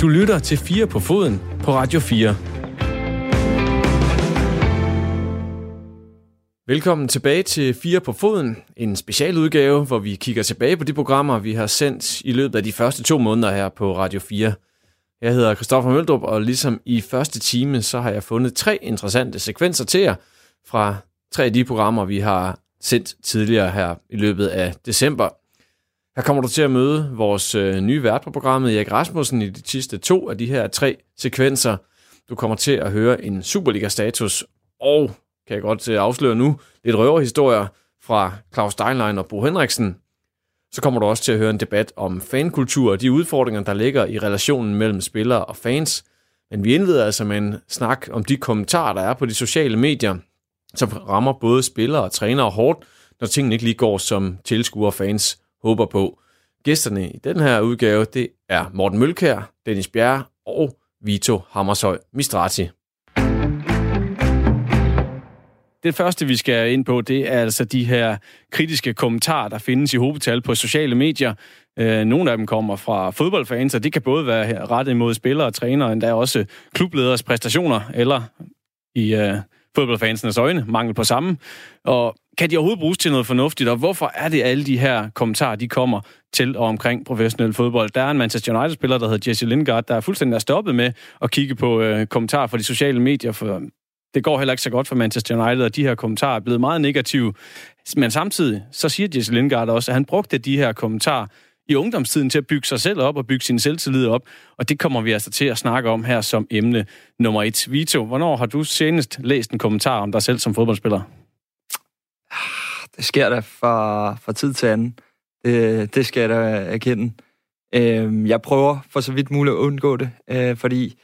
Du lytter til 4 på foden på Radio 4. Velkommen tilbage til 4 på foden, en specialudgave, hvor vi kigger tilbage på de programmer, vi har sendt i løbet af de første to måneder her på Radio 4. Jeg hedder Christoffer Møldrup, og ligesom i første time, så har jeg fundet tre interessante sekvenser til jer fra tre af de programmer, vi har sendt tidligere her i løbet af december. Her kommer du til at møde vores øh, nye vært på programmet, Erik Rasmussen, i de sidste to af de her tre sekvenser. Du kommer til at høre en Superliga-status, og kan jeg godt øh, afsløre nu, lidt røverhistorier fra Claus Steinlein og Bo Henriksen. Så kommer du også til at høre en debat om fankultur og de udfordringer, der ligger i relationen mellem spillere og fans. Men vi indleder altså med en snak om de kommentarer, der er på de sociale medier, som rammer både spillere og trænere hårdt, når tingene ikke lige går, som tilskuer og fans håber på. Gæsterne i den her udgave, det er Morten Mølkær, Dennis Bjerre og Vito Hammershøj Mistrati. Det første, vi skal ind på, det er altså de her kritiske kommentarer, der findes i hovedtal på sociale medier. Øh, nogle af dem kommer fra fodboldfans, og det kan både være rettet mod spillere og trænere, endda også klubleders præstationer, eller i øh, fodboldfansenes øjne, mangel på samme. Og kan de overhovedet bruges til noget fornuftigt, og hvorfor er det alle de her kommentarer, de kommer til og omkring professionel fodbold? Der er en Manchester United-spiller, der hedder Jesse Lingard, der er fuldstændig er stoppet med at kigge på øh, kommentarer fra de sociale medier, for det går heller ikke så godt for Manchester United, og de her kommentarer er blevet meget negative. Men samtidig, så siger Jesse Lingard også, at han brugte de her kommentarer i ungdomstiden til at bygge sig selv op og bygge sin selvtillid op. Og det kommer vi altså til at snakke om her som emne nummer et. Vito, hvornår har du senest læst en kommentar om dig selv som fodboldspiller? Det sker da fra, fra tid til anden. Det, det skal jeg da erkende. Øh, jeg prøver for så vidt muligt at undgå det, øh, fordi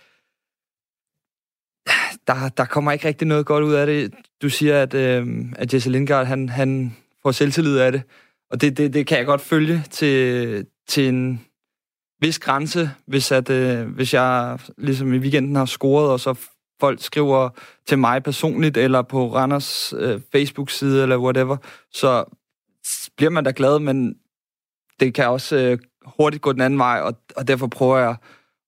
der, der kommer ikke rigtig noget godt ud af det. Du siger, at, øh, at Jesse Lindgaard, han, han får selvtillid af det. Og det, det, det kan jeg godt følge til, til en vis grænse, hvis, at, øh, hvis jeg ligesom i weekenden har scoret, og så folk skriver til mig personligt, eller på Randers øh, Facebook-side, eller whatever, så bliver man da glad, men det kan også øh, hurtigt gå den anden vej, og, og derfor prøver jeg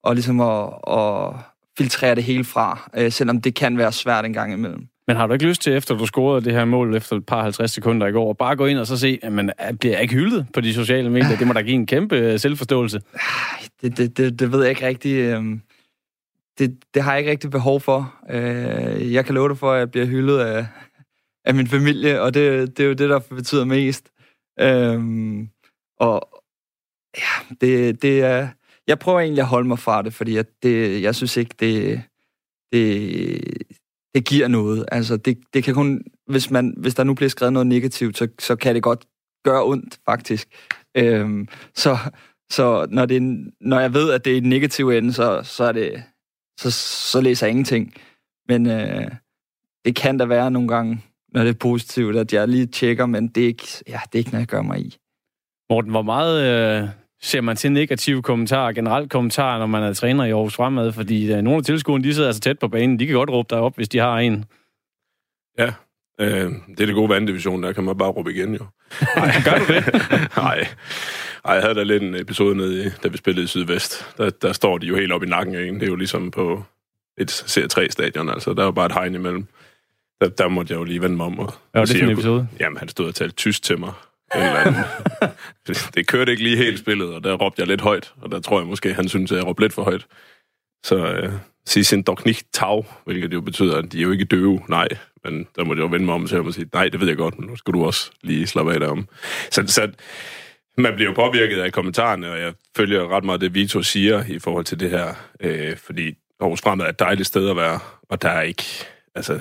at, ligesom at, at filtrere det hele fra, øh, selvom det kan være svært en gang imellem. Men har du ikke lyst til, efter du scorede det her mål efter et par 50 sekunder i går, bare gå ind og så se, at man bliver ikke hyldet på de sociale medier? Det må da give en kæmpe øh, selvforståelse. Det, det, det, det ved jeg ikke rigtig. Det, det har jeg ikke rigtig behov for. Øh, jeg kan love dig for, at jeg bliver hyldet af, af min familie, og det, det er jo det, der betyder mest. Øh, og ja, det, det er... Jeg prøver egentlig at holde mig fra det, fordi jeg, det, jeg synes ikke, det, det, det giver noget. Altså, det, det kan kun, hvis, man, hvis der nu bliver skrevet noget negativt, så, så kan det godt gøre ondt, faktisk. Øhm, så så når, det, når jeg ved, at det er en negativ ende, så, så, er det, så, så læser jeg ingenting. Men øh, det kan da være nogle gange, når det er positivt, at jeg lige tjekker, men det er ikke, ja, det er ikke noget, jeg gør mig i. Morten, hvor meget øh, ser man til negative kommentarer, generelt kommentarer, når man er træner i Aarhus Fremad? Fordi øh, nogle af tilskuerne, de sidder altså tæt på banen. De kan godt råbe dig op, hvis de har en. Ja, øh, det er det gode vanddivision. Der kan man bare råbe igen, jo. Nej, gør du det? Nej. Ej, jeg havde da lidt en episode nede, i, da vi spillede i Sydvest. Der, der står de jo helt op i nakken af en. Det er jo ligesom på et C3-stadion, altså. Der er jo bare et hegn imellem. Der, der måtte jeg jo lige vende mig om. Og, ja, det er en episode? Jamen, han stod og talte tysk til mig eller det kørte ikke lige helt spillet, og der råbte jeg lidt højt, og der tror jeg måske, han synes, at jeg råbte lidt for højt. Så øh, sig sin doch nicht tau, hvilket jo betyder, at de er jo ikke døve, nej. Men der må jeg jo vende mig om til at sige, nej, det ved jeg godt, men nu skal du også lige slappe af derom. Så, så man bliver jo påvirket af kommentarerne, og jeg følger ret meget det, Vito siger i forhold til det her, øh, fordi Aarhus Fremad er et dejligt sted at være, og der er ikke, altså,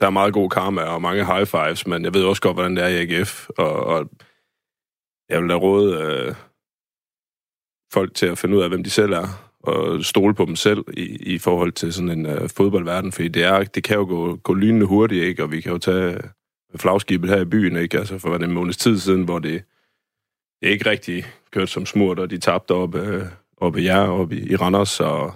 der er meget god karma og mange high fives, men jeg ved også godt, hvordan det er i AGF, og, og jeg vil da råde øh, folk til at finde ud af, hvem de selv er, og stole på dem selv i, i forhold til sådan en øh, fodboldverden, fordi det, er, det kan jo gå, gå lynende hurtigt, ikke? og vi kan jo tage flagskibet her i byen, ikke? Altså for en måneds tid siden, hvor det, det ikke rigtig kørte som smurt, og de tabte op, øh, op i jer, op i, i Randers, og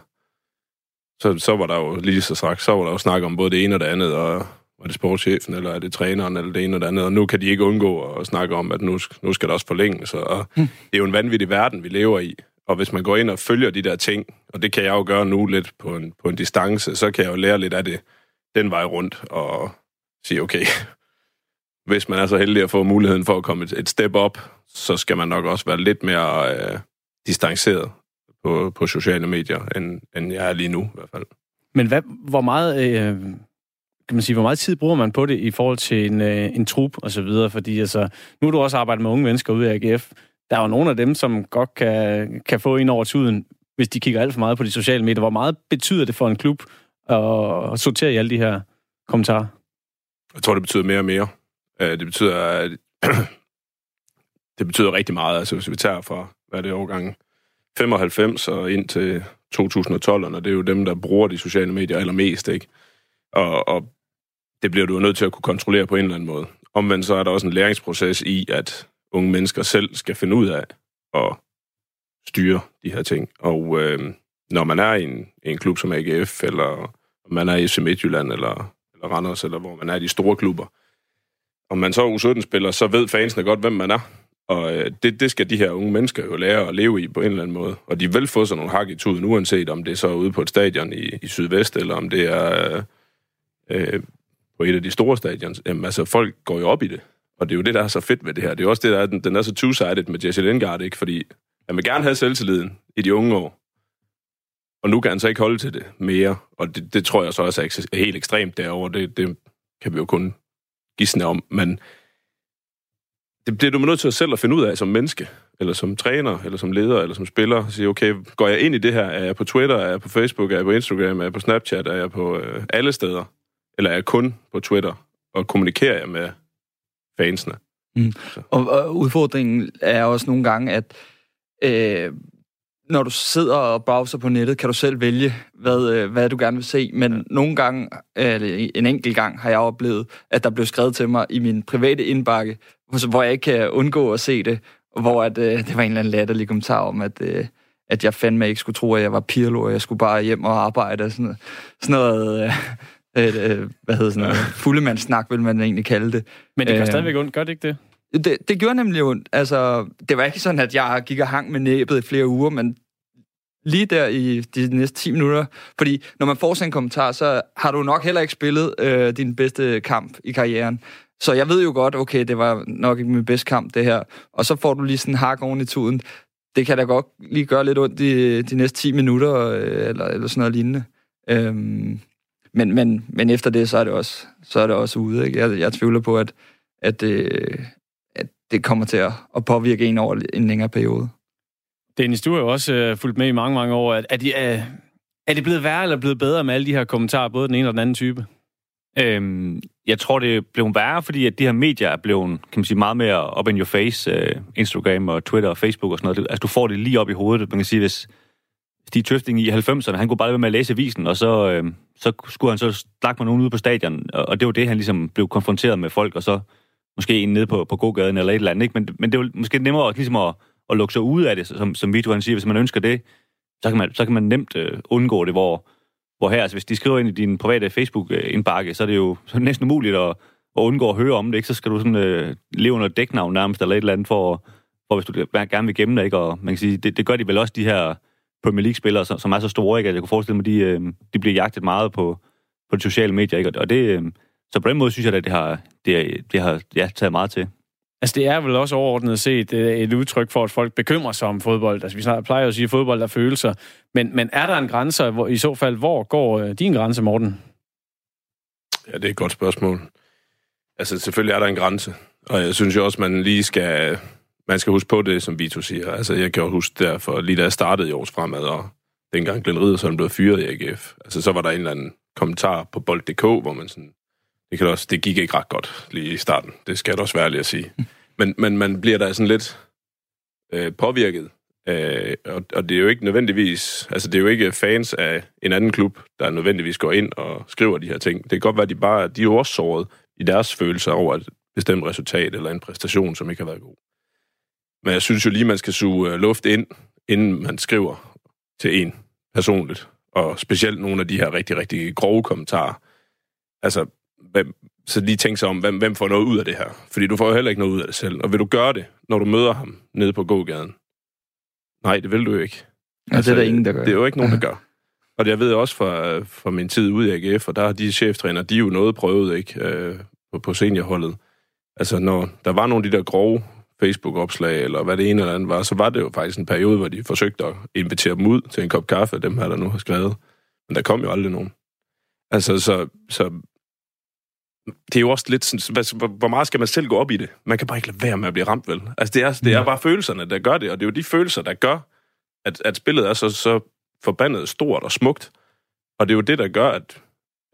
så, så var der jo lige så straks, så var der jo snak om både det ene og det andet, og var det sportschefen, eller er det træneren, eller det ene og det andet, og nu kan de ikke undgå at snakke om, at nu, nu skal der også forlænges, og hmm. det er jo en vanvittig verden, vi lever i, og hvis man går ind og følger de der ting, og det kan jeg jo gøre nu lidt på en, på en distance, så kan jeg jo lære lidt af det den vej rundt og sige, okay, hvis man er så heldig at få muligheden for at komme et, et step op, så skal man nok også være lidt mere øh, distanceret på, på sociale medier, end, end jeg er lige nu i hvert fald. Men hvad, hvor meget... Øh kan man sige, hvor meget tid bruger man på det i forhold til en, øh, en trup og så videre? Fordi altså, nu har du også arbejdet med unge mennesker ude i AGF. Der er jo nogle af dem, som godt kan, kan få ind over tuden, hvis de kigger alt for meget på de sociale medier. Hvor meget betyder det for en klub at, at sortere i alle de her kommentarer? Jeg tror, det betyder mere og mere. Øh, det betyder, at det betyder rigtig meget. Altså, hvis vi tager fra, hvad er det, årgang 95 og ind til 2012, og det er jo dem, der bruger de sociale medier allermest, ikke? Og, og det bliver du jo nødt til at kunne kontrollere på en eller anden måde. Omvendt så er der også en læringsproces i, at unge mennesker selv skal finde ud af at styre de her ting. Og øh, når man er i en, i en klub som AGF, eller man er i FC Midtjylland, eller, eller Randers, eller hvor man er i de store klubber, om man så er U17-spiller, så ved fansene godt, hvem man er. Og øh, det, det skal de her unge mennesker jo lære at leve i på en eller anden måde. Og de vil få sådan nogle hak i tuden, uanset om det er så ude på et stadion i, i Sydvest, eller om det er øh, øh, på et af de store stadions. Jamen altså, folk går jo op i det. Og det er jo det, der er så fedt ved det her. Det er også det, der er, den, den er så two-sided med Jesse Lingard, ikke? Fordi han vil gerne have selvtilliden i de unge år. Og nu kan han så ikke holde til det mere. Og det, det tror jeg så også er helt ekstremt derovre. Det, det kan vi jo kun gisne om. Men det bliver du nødt til at selv at finde ud af som menneske, eller som træner, eller som leder, eller som spiller. Sige, okay, går jeg ind i det her? Er jeg på Twitter? Er jeg på Facebook? Er jeg på Instagram? Er jeg på Snapchat? Er jeg på øh, alle steder? Eller er jeg kun på Twitter? Og kommunikerer jeg med fansene? Mm. Og, og udfordringen er også nogle gange, at øh, når du sidder og browser på nettet, kan du selv vælge, hvad, øh, hvad du gerne vil se. Men nogle gange, eller en enkelt gang, har jeg oplevet, at der blev skrevet til mig i min private indbakke, hvor jeg ikke kan undgå at se det, hvor at, øh, det var en eller anden latterlig kommentar om, at, øh, at jeg fandme ikke skulle tro, at jeg var Pirlo, og jeg skulle bare hjem og arbejde. Sådan noget, sådan noget øh, øh, hvad hedder sådan noget, fuldemandssnak, vil man egentlig kalde det. Men det gør øh, stadigvæk ondt, gør det ikke det? Det, det gjorde nemlig ondt. Altså, det var ikke sådan, at jeg gik og hang med næbet i flere uger, men lige der i de næste 10 minutter. Fordi når man får sådan en kommentar, så har du nok heller ikke spillet øh, din bedste kamp i karrieren. Så jeg ved jo godt, okay, det var nok ikke min bedste kamp, det her. Og så får du lige sådan en hak oven i tuden. Det kan da godt lige gøre lidt ondt i de næste 10 minutter, øh, eller, eller sådan noget lignende. Øhm, men, men, men efter det, så er det også, så er det også ude. Ikke? Jeg, jeg tvivler på, at, at, øh, at det kommer til at, at påvirke en over en længere periode. Dennis, du har jo også øh, fulgt med i mange, mange år. Er de, er, er det blevet værre eller blevet bedre med alle de her kommentarer, både den ene og den anden type? Øhm, jeg tror, det er blevet værre, fordi at de her medier er blevet kan man sige, meget mere up in your face. Øh, Instagram og Twitter og Facebook og sådan noget. Altså, du får det lige op i hovedet. Man kan sige, hvis Stig Tøfting i 90'erne, han kunne bare være med at læse avisen, og så, øh, så skulle han så snakke med nogen ude på stadion, og det var det, han ligesom blev konfronteret med folk, og så måske en nede på, på gågaden eller et eller andet. Ikke? Men, men det var måske nemmere ligesom at, at lukke sig ud af det, som, som Vito han siger. Hvis man ønsker det, så kan man, så kan man nemt øh, undgå det, hvor hvor her, altså hvis de skriver ind i din private Facebook-indbakke, så er det jo så er det næsten umuligt at, at undgå at høre om det, ikke? Så skal du sådan øh, leve under dæknavn nærmest, eller et eller andet, for, for hvis du gerne vil gemme det, ikke? Og man kan sige, det, det gør de vel også, de her Premier League-spillere, som, som er så store, ikke? At jeg kunne forestille mig, at de, øh, de bliver jagtet meget på, på de sociale medier, ikke? Og det, øh, så på den måde synes jeg, at det har, det, det har ja, taget meget til. Altså, det er vel også overordnet set øh, et udtryk for, at folk bekymrer sig om fodbold. Altså, vi snart plejer at sige, at fodbold er følelser. Men, men er der en grænse, hvor, i så fald, hvor går øh, din grænse, Morten? Ja, det er et godt spørgsmål. Altså, selvfølgelig er der en grænse. Og jeg synes jo også, man lige skal, man skal huske på det, som Vito siger. Altså, jeg kan jo huske derfor, lige da jeg startede i års fremad, og dengang Glenn Riddersholm blev fyret i AGF, altså, så var der en eller anden kommentar på bold.dk, hvor man sådan, det, kan også, det gik ikke ret godt lige i starten. Det skal jeg også være ærlig at sige. Men, men man bliver da sådan lidt øh, påvirket. Øh, og, og det er jo ikke nødvendigvis... Altså, det er jo ikke fans af en anden klub, der nødvendigvis går ind og skriver de her ting. Det kan godt være, at de bare... De er også såret i deres følelser over et bestemt resultat eller en præstation, som ikke har været god. Men jeg synes jo lige, man skal suge øh, luft ind, inden man skriver til en personligt. Og specielt nogle af de her rigtig, rigtig grove kommentarer. Altså, hvem, så lige tænke sig om, hvem, hvem får noget ud af det her? Fordi du får jo heller ikke noget ud af det selv. Og vil du gøre det, når du møder ham nede på gågaden? Nej, det vil du ikke. Ja, altså, det er der ingen, der gør. Det er jo ikke nogen, der gør. Og jeg ved også fra, fra min tid ude i AGF, og der har de cheftræner, de er jo noget prøvet, ikke? Øh, på, på seniorholdet. Altså, når der var nogle af de der grove Facebook-opslag, eller hvad det ene eller andet var, så var det jo faktisk en periode, hvor de forsøgte at invitere dem ud til en kop kaffe, dem her, der nu har skrevet. Men der kom jo aldrig nogen. Altså, så, så det er jo også lidt sådan, hvor, hvor meget skal man selv gå op i det? Man kan bare ikke lade være med at blive ramt, vel? Altså, det er, det er bare følelserne, der gør det, og det er jo de følelser, der gør, at, at spillet er så, så forbandet stort og smukt. Og det er jo det, der gør, at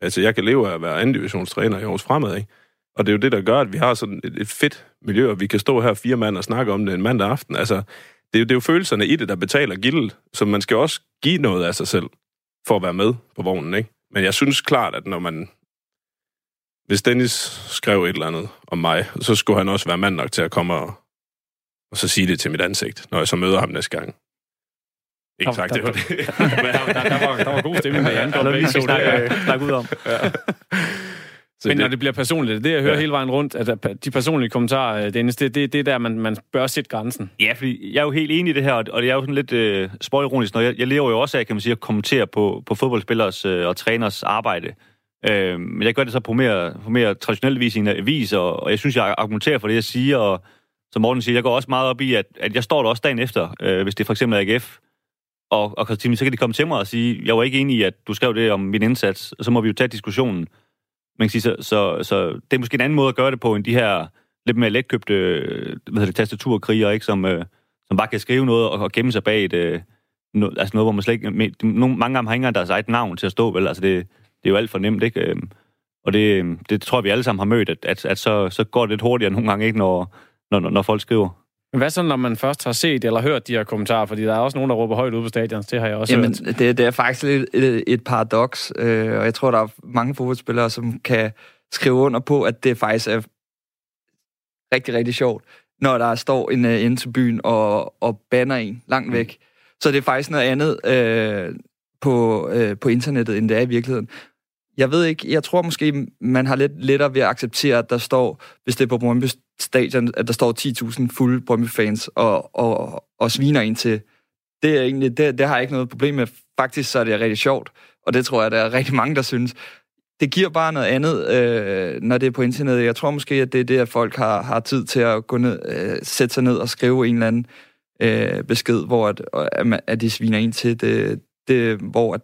altså, jeg kan leve af at være anden divisionstræner i års fremad, ikke? Og det er jo det, der gør, at vi har sådan et, et fedt miljø, og vi kan stå her fire mand og snakke om det en mandag aften. Altså, det er, jo, det er jo følelserne i det, der betaler gildet, så man skal også give noget af sig selv for at være med på vognen, ikke? Men jeg synes klart, at når man... Hvis Dennis skrev et eller andet om mig, så skulle han også være mand nok til at komme og, og så sige det til mit ansigt, når jeg så møder ham næste gang. Ikke sagt, det var det. Der, der, der, var, der var god stemning med Jan. Der var lige snakke, snakke ud om. Ja. Så Men det, når det bliver personligt, det jeg hører ja. hele vejen rundt, at de personlige kommentarer, øh, Dennis, det, det, det er der, man, man bør sætte grænsen. Ja, fordi jeg er jo helt enig i det her, og det er jo sådan lidt øh, småironisk, når jeg, jeg lever jo også af, kan man sige, at kommentere på, på fodboldspillers øh, og træners arbejde. Øh, men jeg gør det så på mere, på mere traditionel vis i en avis, og, og jeg synes, jeg argumenterer for det, jeg siger, og som Morten siger, jeg går også meget op i, at, at jeg står der også dagen efter, øh, hvis det for eksempel er AGF, og, og så kan de komme til mig og sige, jeg var ikke enig i, at du skrev det om min indsats, og så må vi jo tage diskussionen. Man kan sige, så, så, så det er måske en anden måde at gøre det på, end de her lidt mere letkøbte øh, hvad hedder det, tastaturkriger, ikke, som, øh, som bare kan skrive noget og, og gemme sig bag et, øh, no, altså noget, hvor man slet ikke... Med, nogle, mange af dem har ikke engang deres eget navn til at stå, vel? Altså, det, det er jo alt for nemt, ikke? Øhm, og det, øhm, det tror jeg, vi alle sammen har mødt, at, at, at så, så går det lidt hurtigere nogle gange, ikke, når, når, når folk skriver. Hvad så, når man først har set eller hørt de her kommentarer? Fordi der er også nogen, der råber højt ud på stadion, det har jeg også Jamen, hørt. Det, det er faktisk lidt et, et paradoks, øh, og jeg tror, der er mange fodboldspillere, som kan skrive under på, at det faktisk er rigtig, rigtig sjovt, når der står en uh, inde til byen og, og banner en langt mm. væk. Mm. Så det er faktisk noget andet øh, på, øh, på internettet, end det er i virkeligheden. Jeg ved ikke, jeg tror måske, man har lidt lettere ved at acceptere, at der står, hvis det er på Brøndby Stadion, at der står 10.000 fulde Brøndby-fans og, og, og sviner ind til. Det, er egentlig, det, det har jeg ikke noget problem med. Faktisk så er det rigtig sjovt, og det tror jeg, der er rigtig mange, der synes. Det giver bare noget andet, øh, når det er på internettet. Jeg tror måske, at det er det, at folk har, har tid til at gå ned, øh, sætte sig ned og skrive en eller anden øh, besked, hvor at, at de sviner ind til det, det hvor at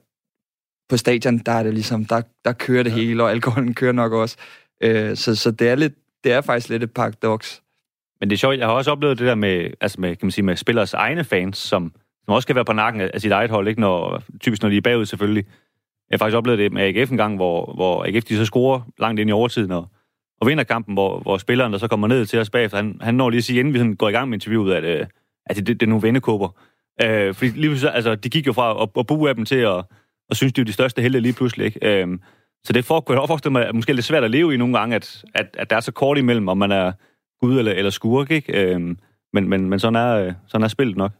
på stadion, der er det ligesom, der, der kører det ja. hele, og alkoholen kører nok også. Øh, så, så det er lidt, det er faktisk lidt et paradoks. Men det er sjovt, jeg har også oplevet det der med, altså med, kan man sige, med spillers egne fans, som, som også skal være på nakken af sit eget hold, ikke? Når, typisk når de er bagud selvfølgelig. Jeg har faktisk oplevet det med AGF en gang, hvor, hvor AGF de så scorer langt ind i overtiden og, og vinder kampen, hvor, hvor spilleren der så kommer ned til os bagefter, han, han når lige at sige, inden vi sådan går i gang med interviewet, at, øh, at det, det, det er nogle vendekåber. Øh, fordi lige så, altså, de gik jo fra at, at bue af dem til at, og synes, de er de største helte lige pludselig. Ikke? Øh, så det for, kunne jeg forestille mig, at måske lidt svært at leve i nogle gange, at, at, at der er så kort imellem, om man er gud eller, eller skurk, ikke? Øhm, men, men, men sådan, er, øh, sådan er spillet nok.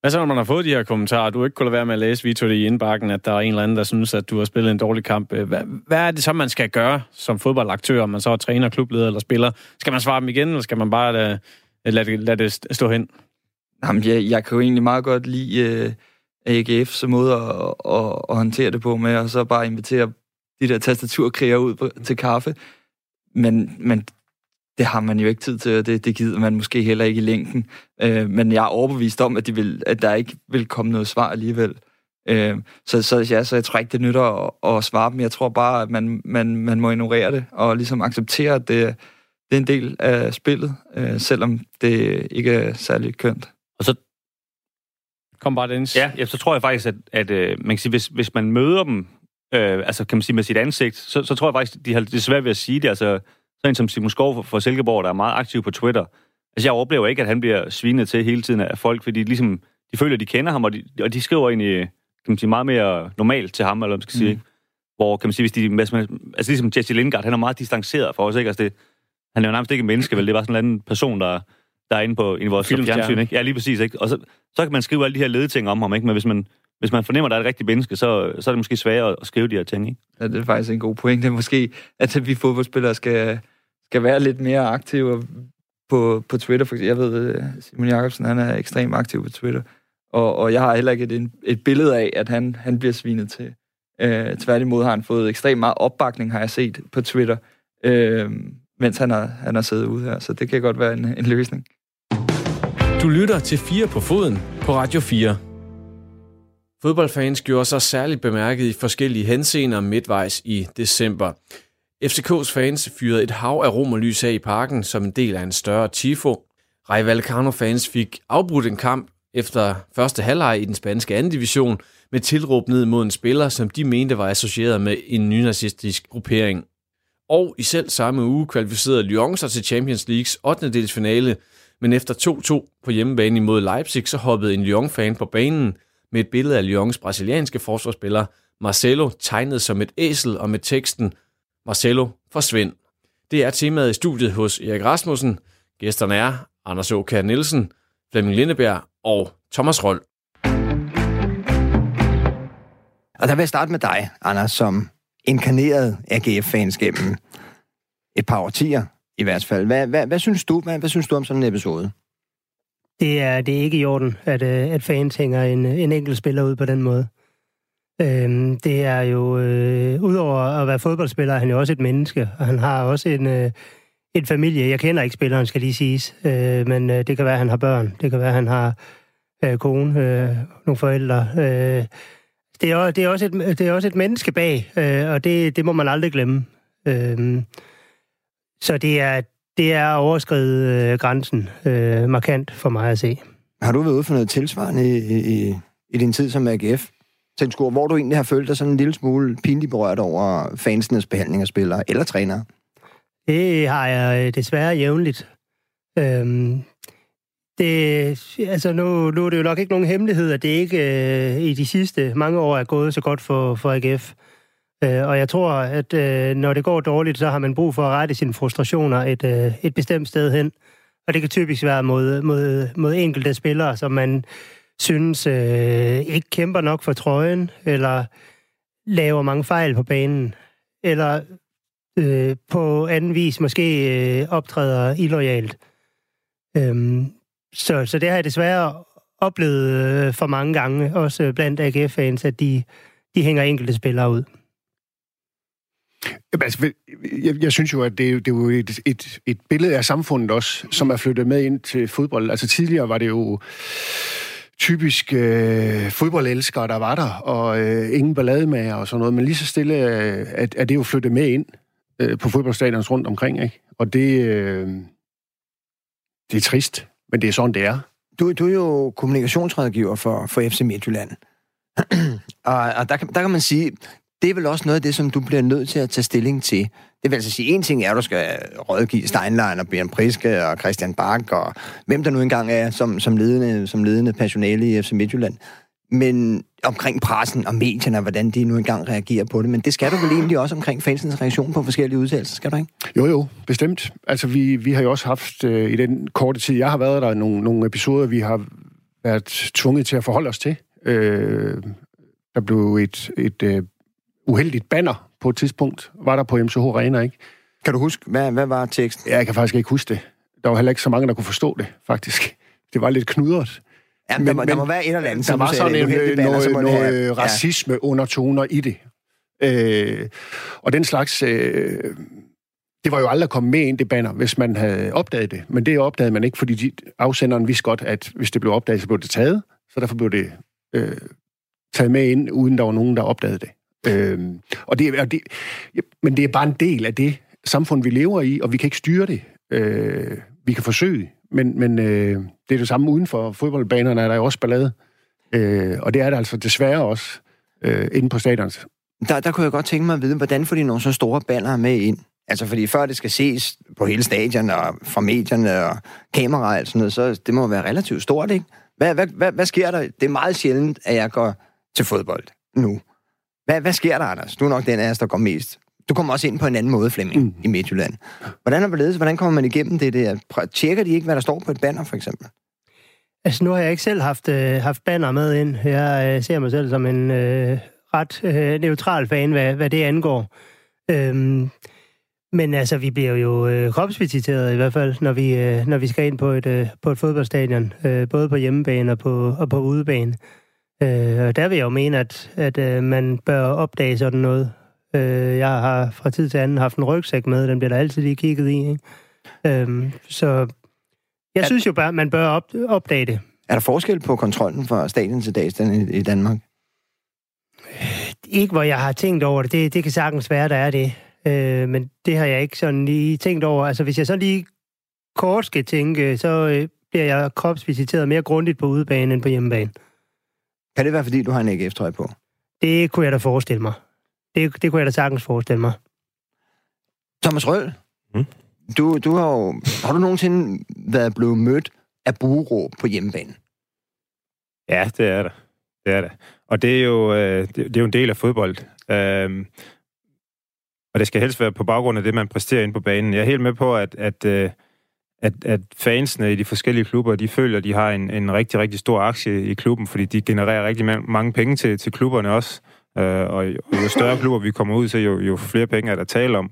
Hvad så, når man har fået de her kommentarer? Du ikke kunne lade være med at læse, Vito, det i indbakken, at der er en eller anden, der synes, at du har spillet en dårlig kamp. Øh, hvad, hvad er det så, man skal gøre som fodboldaktør, om man så er træner, klubleder eller spiller? Skal man svare dem igen, eller skal man bare lade, lade, det, lade det stå hen? Jamen, jeg, jeg kan jo egentlig meget godt lide uh, AGF's måde at, at, at håndtere det på med, og så bare invitere de der tastaturkriger ud på, til kaffe. Men, men det har man jo ikke tid til, og det, det gider man måske heller ikke i længden. Øh, men jeg er overbevist om, at, de vil, at der ikke vil komme noget svar alligevel. Øh, så, så, ja, så jeg tror ikke, det nytter at, at svare dem. Jeg tror bare, at man, man, man må ignorere det, og ligesom acceptere, at det, det er en del af spillet, øh, selvom det ikke er særlig kønt. Og så Kom bare, Dennis. Ja, ja, så tror jeg faktisk, at, at øh, man kan sige, hvis, hvis man møder dem øh, altså kan man sige med sit ansigt, så, så tror jeg faktisk, de har det svært ved at sige det. Altså, sådan som Simon Skov fra Silkeborg, der er meget aktiv på Twitter. Altså, jeg oplever ikke, at han bliver svinet til hele tiden af folk, fordi de, ligesom, de føler, at de kender ham, og de, og de skriver egentlig kan man sige, meget mere normalt til ham, eller hvad man skal sige. Mm. Hvor, kan man sige, hvis de... Altså, ligesom Jesse Lindgaard, han er meget distanceret for os, ikke? Altså, det, han er jo nærmest ikke en menneske, vel? Det er bare sådan en anden person, der, der er inde på i vores fjernsyn, ikke? Ja, lige præcis, ikke? Og så, så kan man skrive alle de her ledeting om ham, ikke? Men hvis man, hvis man fornemmer, at der er et rigtigt menneske, så, så er det måske sværere at skrive de her ting, ikke? Ja, det er faktisk en god pointe. Måske, at vi fodboldspillere skal, skal være lidt mere aktive på, på Twitter. For jeg ved, Simon Jacobsen, han er ekstremt aktiv på Twitter. Og, og jeg har heller ikke et, et billede af, at han, han bliver svinet til. Øh, tværtimod har han fået ekstremt meget opbakning, har jeg set på Twitter, øh, mens han har, han har siddet ude her. Så det kan godt være en, en løsning. Du lytter til 4 på foden på Radio 4. Fodboldfans gjorde sig særligt bemærket i forskellige henseender midtvejs i december. FCK's fans fyrede et hav af rom og lys af i parken som en del af en større tifo. Rej Vallecano-fans fik afbrudt en kamp efter første halvleg i den spanske anden division med tilråb ned mod en spiller, som de mente var associeret med en nynazistisk gruppering. Og i selv samme uge kvalificerede Lyon sig til Champions Leagues 8. delsfinale, men efter 2-2 på hjemmebane imod Leipzig, så hoppede en Lyon-fan på banen med et billede af Lyons brasilianske forsvarsspiller Marcelo tegnet som et æsel og med teksten Marcelo forsvind. Det er temaet i studiet hos Erik Rasmussen. Gæsterne er Anders Åkær Nielsen, Flemming Lindeberg og Thomas Rold. Og der vil jeg starte med dig, Anders, som inkarneret AGF-fans gennem et par årtier i hvert fald. Hvad, hvad, hvad, synes du, hvad, hvad synes du om sådan en episode? Det er, det er ikke i orden, at, øh, at fans hænger en, en enkelt spiller ud på den måde. Øhm, det er jo, øh, udover at være fodboldspiller, er han jo også et menneske, og han har også en, øh, en familie. Jeg kender ikke spilleren, skal lige siges, øh, men øh, det kan være, at han har børn. Det kan være, at han har øh, kone, øh, nogle forældre. Øh, det, er, det, er også et, det er også et menneske bag, øh, og det, det må man aldrig glemme. Øh, så det er, det er overskrevet øh, grænsen øh, markant for mig at se. Har du været ude for noget tilsvarende i, i, i din tid som AGF? Tilskuer, hvor du egentlig har følt dig sådan en lille smule pinligt berørt over fansenes behandling af spillere eller trænere? Det har jeg øh, desværre jævnligt. Øhm, det, altså nu, nu er det jo nok ikke nogen hemmelighed, at det ikke øh, i de sidste mange år er gået så godt for, for AGF. Øh, og jeg tror, at øh, når det går dårligt, så har man brug for at rette sine frustrationer et, øh, et bestemt sted hen. Og det kan typisk være mod, mod, mod enkelte spillere, som man synes øh, ikke kæmper nok for trøjen, eller laver mange fejl på banen, eller øh, på anden vis måske øh, optræder illoyalt. Øhm, så, så det har jeg desværre oplevet øh, for mange gange, også blandt AGF-fans, at de, de hænger enkelte spillere ud. Jamen, altså, jeg, jeg synes jo, at det, det er jo et, et, et billede af samfundet også, som er flyttet med ind til fodbold. Altså tidligere var det jo typisk øh, fodboldelskere, der var der, og øh, ingen ballademager og sådan noget, men lige så stille øh, at, er det jo flyttet med ind øh, på fodboldstadions rundt omkring, ikke? Og det, øh, det er trist, men det er sådan, det er. Du, du er jo kommunikationsrådgiver for, for FC Midtjylland. og, og der, kan, der kan man sige, det er vel også noget af det, som du bliver nødt til at tage stilling til. Det vil altså sige, en ting er, at du skal rådgive Steinlein og Bjørn Priske og Christian Bak og hvem der nu engang er som, som, ledende, som ledende personale i FC Midtjylland. Men omkring pressen og medierne, og hvordan de nu engang reagerer på det. Men det skal du vel egentlig også omkring fansens reaktion på forskellige udtalelser, skal du ikke? Jo, jo, bestemt. Altså, vi, vi har jo også haft øh, i den korte tid, jeg har været der, nogle, nogle episoder, vi har været tvunget til at forholde os til. Øh, der blev et, et øh, uheldigt banner på et tidspunkt, var der på MCH Arena, ikke? Kan du huske, hvad, hvad var teksten? Ja, jeg kan faktisk ikke huske det. Der var heller ikke så mange, der kunne forstå det, faktisk. Det var lidt knudret. Ja, men, der, må, der må være et eller andet, Der var sådan en, det, banner, noget, noget racisme ja. undertoner i det. Øh, og den slags... Øh, det var jo aldrig kommet med ind, det banner, hvis man havde opdaget det. Men det opdagede man ikke, fordi de, afsenderen vidste godt, at hvis det blev opdaget, så blev det taget. Så derfor blev det øh, taget med ind, uden der var nogen, der opdagede det. Øhm, og det, og det, men det er bare en del af det samfund, vi lever i, og vi kan ikke styre det. Øh, vi kan forsøge, men, men øh, det er det samme uden for fodboldbanerne, er der jo også ballade. Øh, og det er der altså desværre også øh, inde på stadions. Der, der kunne jeg godt tænke mig at vide, hvordan får de nogle så store baller med ind? Altså, fordi før det skal ses på hele stadion og fra medierne og kameraer og sådan noget, så det må være relativt stort, ikke? Hvad, hvad, hvad, hvad sker der? Det er meget sjældent, at jeg går til fodbold nu. Hvad, hvad sker der, Anders? Du er nok den af os, der går mest. Du kommer også ind på en anden måde, Flemming, mm. i Midtjylland. Hvordan er det Hvordan kommer man igennem det der? Tjekker de ikke, hvad der står på et banner, for eksempel? Altså, nu har jeg ikke selv haft, øh, haft banner med ind. Jeg øh, ser mig selv som en øh, ret øh, neutral fan, hvad, hvad det angår. Øhm, Men altså, vi bliver jo øh, kropsvisiteret i hvert fald, når vi, øh, når vi skal ind på et, øh, på et fodboldstadion, øh, både på hjemmebane og på, og på udebane. Øh, og der vil jeg jo mene, at, at øh, man bør opdage sådan noget. Øh, jeg har fra tid til anden haft en rygsæk med, den bliver der altid lige kigget i. Ikke? Øh, så jeg Er- synes jo bare, at man bør op, opdage det. Er der forskel på kontrollen fra stadion til dagsstand i, i Danmark? Ikke hvor jeg har tænkt over det. Det, det kan sagtens være, der er det. Øh, men det har jeg ikke sådan lige tænkt over. Altså, hvis jeg så lige kort skal tænke, så øh, bliver jeg kropsvisiteret mere grundigt på udebane end på hjemmebane. Kan det være, fordi du har en AGF-trøje på? Det kunne jeg da forestille mig. Det, det kunne jeg da sagtens forestille mig. Thomas Røl, Mm. du, du har, jo, har du nogensinde været blevet mødt af bureråb på hjemmebane? Ja, det er det. Det er det. Og det er jo, øh, det, det er jo en del af fodbold. Øhm, og det skal helst være på baggrund af det, man præsterer ind på banen. Jeg er helt med på, at, at, øh, at, at fansene i de forskellige klubber, de føler, at de har en, en rigtig, rigtig stor aktie i klubben, fordi de genererer rigtig ma- mange penge til, til klubberne også. Øh, og, jo- og jo større klubber vi kommer ud til, jo, jo flere penge er der tale om.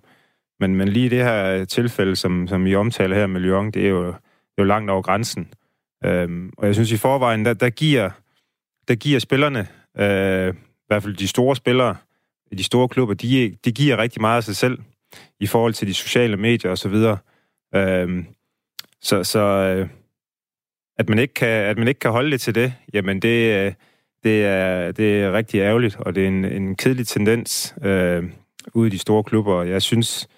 Men, men lige det her tilfælde, som, som I omtaler her med Lyon, det er jo, det er jo langt over grænsen. Øhm, og jeg synes i forvejen, der, der, giver, der giver spillerne, øh, i hvert fald de store spillere i de store klubber, de, de giver rigtig meget af sig selv i forhold til de sociale medier osv. Øhm, så så øh, at, man ikke kan, at man ikke kan holde det til det, jamen det, øh, det, er, det er rigtig ærgerligt, og det er en, en kedelig tendens øh, ude i de store klubber. Jeg synes,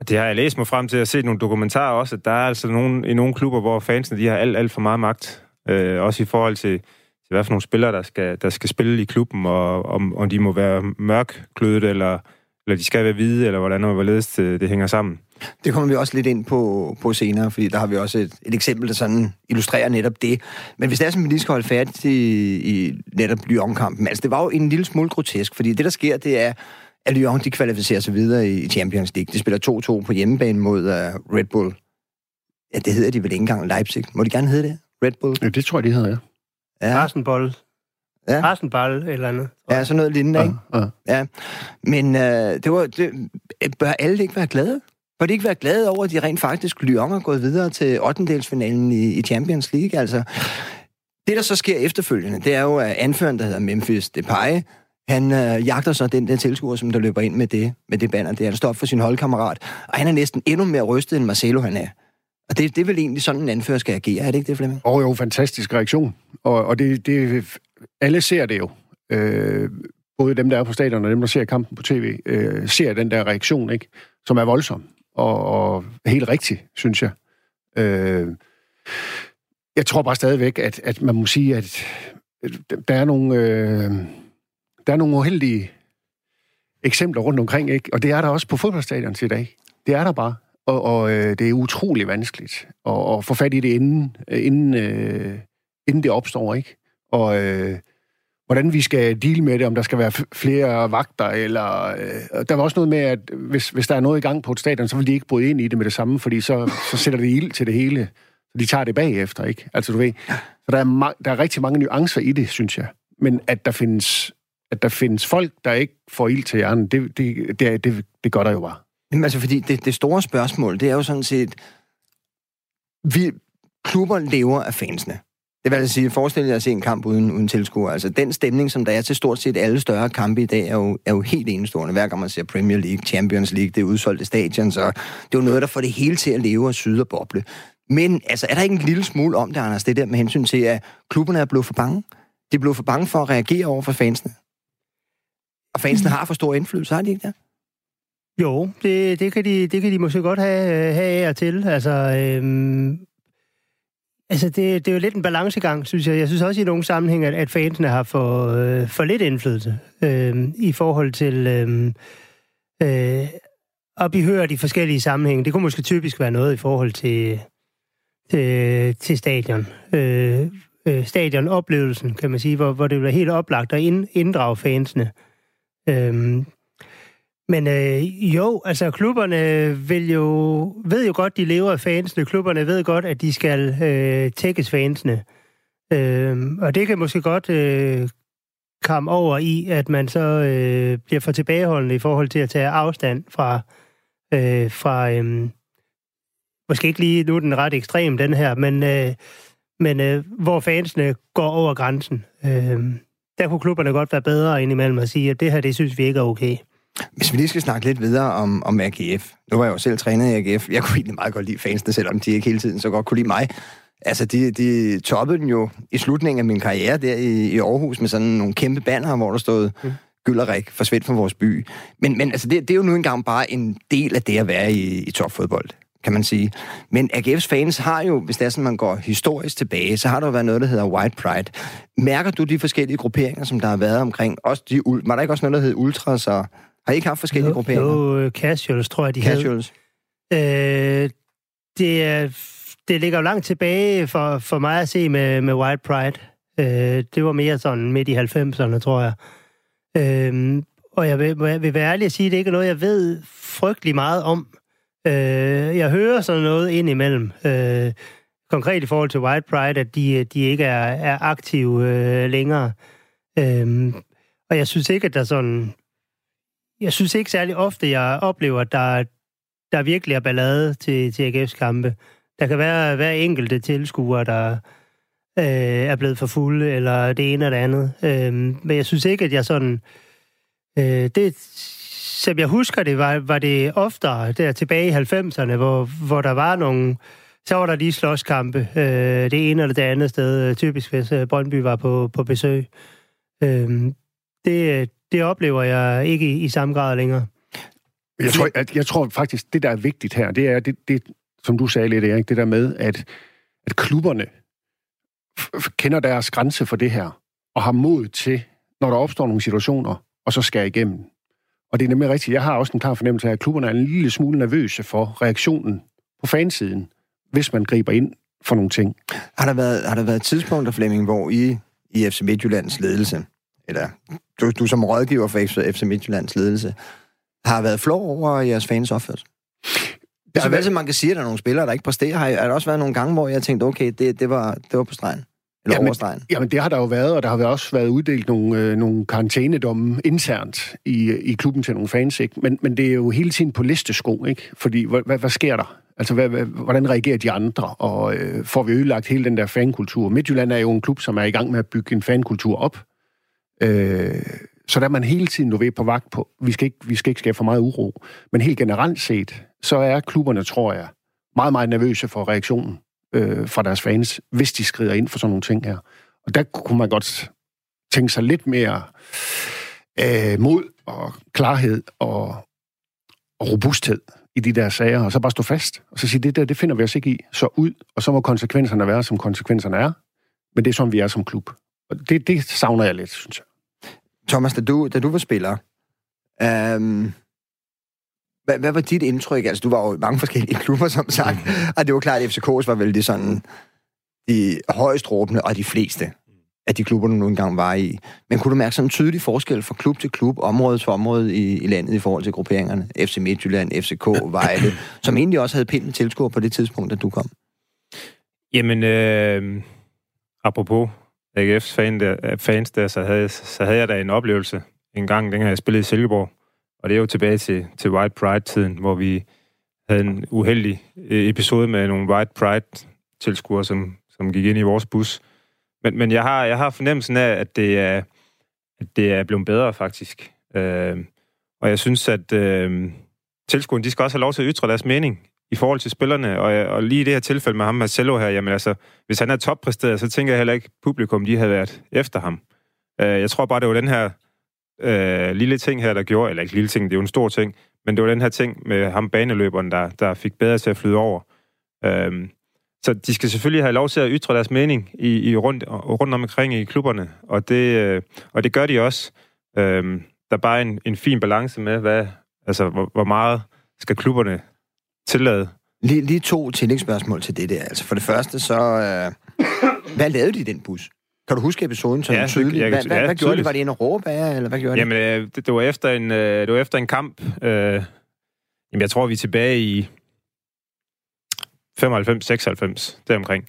og det har jeg læst mig frem til at se nogle dokumentarer også, at der er altså nogle, i nogle klubber, hvor fansene de har alt, alt for meget magt. Øh, også i forhold til, til, hvad for nogle spillere, der skal, der skal spille i klubben, og om, om de må være mørkklødet, eller, eller de skal være hvide, eller hvordan og hvorledes det, det hænger sammen. Det kommer vi også lidt ind på, på senere, fordi der har vi også et, et eksempel, der sådan illustrerer netop det. Men hvis det er, som vi lige skal holde færdigt i, i netop Lyon-kampen, altså det var jo en lille smule grotesk, fordi det, der sker, det er, at Lyon, de kvalificerer sig videre i Champions League. De spiller 2-2 på hjemmebane mod uh, Red Bull. Ja, det hedder de vel ikke engang Leipzig. Må de gerne hedde det? Red Bull? Ja, det tror jeg, de hedder, ja. Ja, Arsenbold. Ja. Arsenball eller andet. ja sådan noget lignende, ikke? Ja, ja. Ja. Men uh, det var, det, bør alle ikke være glade? Bør de ikke være glade over, at de rent faktisk Lyon er gået videre til 8. i, i Champions League? Altså, det, der så sker efterfølgende, det er jo, at anføreren, der hedder Memphis Depay, han øh, jagter så den der tilskuer, som der løber ind med det, med det banner der, der altså står op for sin holdkammerat. Og han er næsten endnu mere rystet, end Marcelo han er. Og det, det er vel egentlig sådan, en anfører skal agere, er det ikke det, Flemming? Og jo, fantastisk reaktion. Og, og det, det, alle ser det jo. Øh, både dem, der er på stadion, og dem, der ser kampen på tv, øh, ser den der reaktion, ikke? som er voldsom. Og, og helt rigtig, synes jeg. Øh, jeg tror bare stadigvæk, at, at man må sige, at der er nogle, øh, der er nogle uheldige eksempler rundt omkring, ikke? og det er der også på fodboldstadion til i dag. Det er der bare. Og, og øh, det er utrolig vanskeligt at, at få fat i det, inden, øh, inden, øh, inden det opstår, ikke? Og øh, hvordan vi skal deal med det, om der skal være flere vagter, eller... Øh, der var også noget med, at hvis, hvis der er noget i gang på et stadion, så vil de ikke bryde ind i det med det samme, fordi så, så sætter det ild til det hele. Så de tager det bagefter, ikke? Altså, du ved... Så der er, der er rigtig mange nuancer i det, synes jeg. Men at der findes, at der findes folk, der ikke får ild til hjernen, det, det, det, det, det gør der jo bare. Jamen altså, fordi det, det store spørgsmål, det er jo sådan set, vi klubber lever af fansene. Det vil altså sige, forestil jer at se en kamp uden, uden tilskuer. Altså, den stemning, som der er til stort set alle større kampe i dag, er jo, er jo helt enestående. Hver gang man ser Premier League, Champions League, det er udsolgte stadion, så det er jo noget, der får det hele til at leve og syde og boble. Men altså, er der ikke en lille smule om det, Anders, det der med hensyn til, at klubberne er blevet for bange? De er blevet for bange for at reagere over for fansene. Og fansene har for stor indflydelse, har de ikke det? Jo, det, det, kan de, det kan de måske godt have, øh, have af og til. Altså, øhm, altså det, det er jo lidt en balancegang, synes jeg. Jeg synes også i nogle sammenhæng, at, at fansene har for, øh, for lidt indflydelse øh, i forhold til øh, øh, at blive hørt i forskellige sammenhænge. Det kunne måske typisk være noget i forhold til, til, til stadion. Øh, øh, stadionoplevelsen, kan man sige, hvor, hvor det bliver helt oplagt at ind, inddrage fansene. Øh, men øh, jo, altså klubberne vil jo, ved jo godt, de lever af fansene. Klubberne ved godt, at de skal øh, tækkes fansene. Øh, og det kan måske godt øh, komme over i, at man så øh, bliver for tilbageholdende i forhold til at tage afstand fra, øh, fra... Øh, måske ikke lige, nu den ret ekstrem, den her, men, øh, men øh, hvor fansene går over grænsen. Øh, der kunne klubberne godt være bedre indimellem at sige, at det her, det synes vi ikke er okay. Hvis vi lige skal snakke lidt videre om, om AGF. Nu var jeg jo selv trænet i AGF. Jeg kunne egentlig meget godt lide fansene, selvom de ikke hele tiden så godt kunne lide mig. Altså, de, de toppede den jo i slutningen af min karriere der i, i Aarhus med sådan nogle kæmpe banner, hvor der stod mm. Gylderik forsvind fra vores by. Men, men altså, det, det er jo nu engang bare en del af det at være i, i topfodbold kan man sige. Men AGF's fans har jo, hvis det er sådan, man går historisk tilbage, så har der jo været noget, der hedder White Pride. Mærker du de forskellige grupperinger, som der har været omkring? Også de, var der ikke også noget, der hed Ultras? Og, har I ikke haft forskellige jo, grupperinger? Jo, Casuals, tror jeg, de Casuals. havde. Øh, det, er, det ligger jo langt tilbage for, for mig at se med, med White Pride. Øh, det var mere sådan midt i 90'erne, tror jeg. Øh, og jeg vil, jeg vil være ærlig at sige, at det ikke er noget, jeg ved frygtelig meget om. Øh, jeg hører sådan noget ind imellem. Øh, konkret i forhold til White Pride, at de, de ikke er, er aktive øh, længere. Øh, og jeg synes ikke, at der sådan... Jeg synes ikke særlig ofte, jeg oplever, at der, der virkelig er ballade til, til AGF's kampe. Der kan være hver enkelte tilskuer, der øh, er blevet for fulde, eller det ene eller det andet. Øh, men jeg synes ikke, at jeg sådan... Øh, det, som jeg husker det, var, var det oftere der tilbage i 90'erne, hvor, hvor der var nogle... Så var der lige slåskampe, øh, det ene eller det andet sted, typisk hvis øh, Brøndby var på, på besøg. Øh, det, det oplever jeg ikke i, i samme grad længere. Jeg tror, at, jeg tror faktisk, det der er vigtigt her, det er, det, det, som du sagde lidt, Erik, det der med, at, at klubberne kender deres grænse for det her, og har mod til, når der opstår nogle situationer, og så skal igennem. Og det er nemlig rigtigt. Jeg har også en klar fornemmelse af, at klubberne er en lille smule nervøse for reaktionen på fansiden, hvis man griber ind for nogle ting. Har der været, har der været tidspunkter, Flemming, hvor I i FC Midtjyllands ledelse, eller du, du som rådgiver for FC Midtjyllands ledelse, har været flov over jeres fans opførsel? Der så været... man kan sige, at der er nogle spillere, der ikke præsterer. Har, har der også været nogle gange, hvor jeg tænkte, okay, det, det, var, det var på stregen? Eller jamen, overstregen? Jamen, det har der jo været, og der har også været uddelt nogle, øh, nogle karantænedomme internt i, i klubben til nogle fans, ikke? Men, men det er jo hele tiden på listesko, ikke? Fordi, hvad, hvad, hvad sker der? Altså, hvad, hvad, hvordan reagerer de andre? Og øh, får vi ødelagt hele den der fankultur? Midtjylland er jo en klub, som er i gang med at bygge en fankultur op. Øh, så der er man hele tiden nu ved på vagt på. Vi skal, ikke, vi skal ikke skabe for meget uro. Men helt generelt set, så er klubberne, tror jeg, meget, meget nervøse for reaktionen øh, fra deres fans, hvis de skrider ind for sådan nogle ting her. Og der kunne man godt tænke sig lidt mere øh, mod og klarhed og, og robusthed i de der sager, og så bare stå fast, og så sige, det der, det finder vi os ikke i, så ud, og så må konsekvenserne være, som konsekvenserne er, men det er sådan, vi er som klub. Og det, det savner jeg lidt, synes jeg. Thomas, da du, da du var spiller, øhm, hvad, hvad var dit indtryk? Altså, du var jo i mange forskellige klubber, som sagt. Mm. Og det var klart, at FCK's var vel det sådan de højst råbende og de fleste af de klubber, du nu engang var i. Men kunne du mærke sådan en tydelig forskel fra klub til klub, område til område i, i landet i forhold til grupperingerne? FC Midtjylland, FCK, Vejle, som egentlig også havde pænt tilskuer på det tidspunkt, da du kom. Jamen, øh, apropos AGF's fan der, øh, fans der, så havde, så havde jeg da en oplevelse en gang, dengang jeg spillede i Silkeborg, og det er jo tilbage til, til White Pride-tiden, hvor vi havde en uheldig øh, episode med nogle White Pride-tilskuere, som, som gik ind i vores bus. Men, men jeg, har, jeg har fornemmelsen af, at det er, at det er blevet bedre, faktisk. Øh, og jeg synes, at øh, tilskuerne, de skal også have lov til at ytre deres mening i forhold til spillerne. Og, og lige i det her tilfælde med ham, Marcelo her, jamen altså, hvis han er toppræsteret, så tænker jeg heller ikke, at publikum, de havde været efter ham. Øh, jeg tror bare, det var den her øh, lille ting her, der gjorde, eller ikke lille ting, det er jo en stor ting, men det var den her ting med ham baneløberen, der, der fik bedre til at flyde over. Øh, så de skal selvfølgelig have lov til at ytre deres mening i, i rundt, rundt omkring i klubberne, og det, øh, og det gør de også. Øh, der er bare en, en fin balance med, hvad, altså, hvor, hvor meget skal klubberne tillade. Lige, lige to tillægsspørgsmål til det der. Altså for det første, så... Øh, hvad lavede de i den bus? Kan du huske episoden så ja, tydeligt? Hvad, hvad, ja, hvad gjorde de? Var det en råbager, eller hvad gjorde Jamen, de? Øh, det, det, var efter en, øh, det var efter en kamp. Øh, jamen, jeg tror, vi er tilbage i 95-96, deromkring.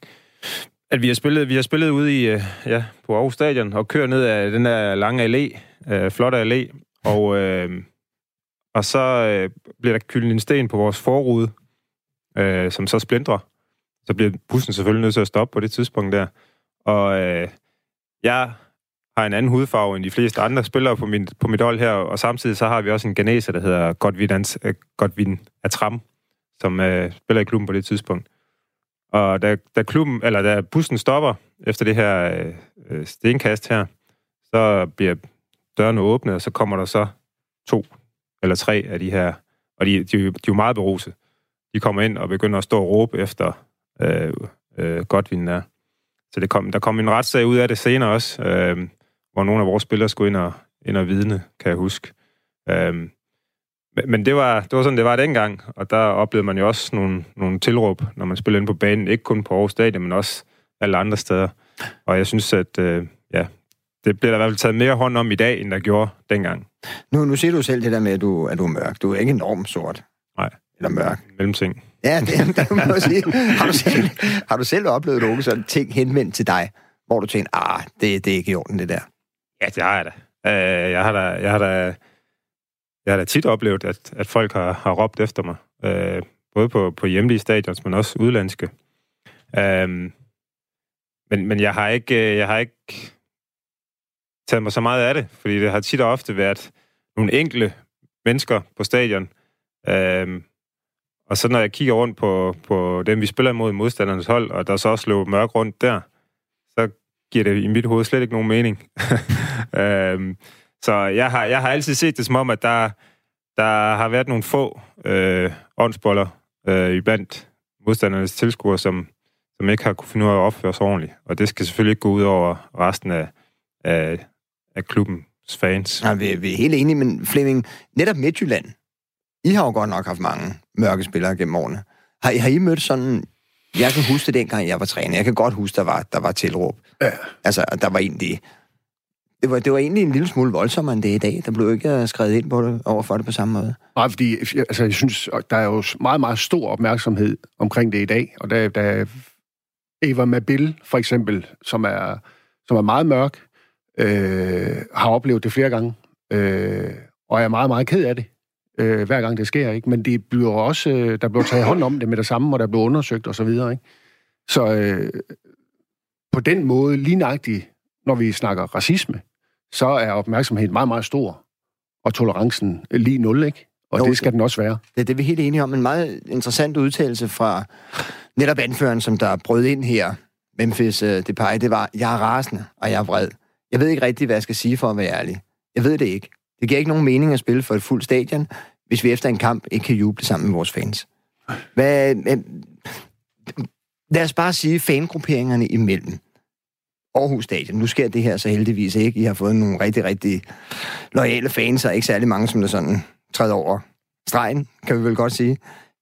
At vi har spillet, vi har spillet ude i, øh, ja, på Aarhus Stadion og kørt ned af den der lange allé, øh, flotte allé, og, øh, og så øh, bliver der kyldet en sten på vores forrude, øh, som så splindrer. Så bliver bussen selvfølgelig nødt til at stoppe på det tidspunkt der. Og øh, jeg har en anden hudfarve end de fleste andre spillere på, min, på mit hold her, og samtidig så har vi også en ganeser, der hedder Godvin, øh, Godvin Atram, som øh, spiller i klubben på det tidspunkt. Og da, da, klubben, eller da bussen stopper efter det her øh, stenkast her, så bliver dørene åbne, og så kommer der så to eller tre af de her, og de, de, de er jo meget beruset. De kommer ind og begynder at stå og råbe efter øh, øh, Godvin der. Så det kom, der kom en retssag ud af det senere også, øh, hvor nogle af vores spillere skulle ind og, ind og vidne, kan jeg huske. Øh, men det var, det var sådan, det var dengang, og der oplevede man jo også nogle, nogle tilråb, når man spillede ind på banen, ikke kun på Aarhus Stadion, men også alle andre steder. Og jeg synes, at øh, det bliver der i hvert fald taget mere hånd om i dag, end der gjorde dengang. Nu, nu siger du selv det der med, at du, at du er mørk. Du er ikke enormt sort. Nej. Eller mørk. Mellemting. Ja, det, det må jeg sige. Har du, selv, har du selv oplevet nogle sådan ting henvendt til dig, hvor du tænker, ah, det, det er ikke i orden, det der? Ja, det har jeg da. Uh, jeg har da, jeg har da, jeg har da tit oplevet, at, at folk har, har råbt efter mig. Uh, både på, på hjemlige stadions, men også udlandske. Uh, men, men jeg har ikke, jeg har ikke taget mig så meget af det, fordi det har tit og ofte været nogle enkle mennesker på stadion. Øhm, og så når jeg kigger rundt på, på dem, vi spiller imod modstandernes hold, og der så også løber mørk rundt der, så giver det i mit hoved slet ikke nogen mening. øhm, så jeg har, jeg har altid set det som om, at der, der har været nogle få øh, åndsboller øh, i blandt modstandernes tilskuere, som, som ikke har kunne finde ud af at opføre sig ordentligt. Og det skal selvfølgelig ikke gå ud over resten af, af, af klubbens fans. Ja, vi, vi er helt enige, men Flemming, netop Midtjylland, I har jo godt nok haft mange mørke spillere gennem årene. Har, har I mødt sådan... Jeg kan huske det dengang, jeg var træner. Jeg kan godt huske, der var, der var tilråb. Ja. Altså, der var egentlig... Det var, det var egentlig en lille smule voldsommere end det i dag. Der blev ikke skrevet ind på det, over for det på samme måde. Nej, fordi altså, jeg synes, der er jo meget, meget stor opmærksomhed omkring det i dag. Og der, der Eva Mabil, for eksempel, som er, som er meget mørk, øh, har oplevet det flere gange, øh, og er meget, meget ked af det, øh, hver gang det sker. Ikke? Men det bliver også, øh, der bliver taget hånd om det med det samme, og der bliver undersøgt osv. Ikke? Så øh, på den måde, lige nøjagtigt, når vi snakker racisme, så er opmærksomheden meget, meget stor, og tolerancen lige nul, ikke? Og jo, det skal den også være. Det er det, vi er helt enige om. En meget interessant udtalelse fra netop anføreren, som der brød ind her, Memphis uh, Depay, det var, jeg er rasende, og jeg er vred. Jeg ved ikke rigtigt, hvad jeg skal sige for at være ærlig. Jeg ved det ikke. Det giver ikke nogen mening at spille for et fuldt stadion, hvis vi efter en kamp ikke kan juble sammen med vores fans. Hvad, lad os bare sige fangrupperingerne imellem. Aarhus Stadion. Nu sker det her så heldigvis ikke. I har fået nogle rigtig, rigtig lojale fans, og ikke særlig mange, som der sådan træder over stregen, kan vi vel godt sige.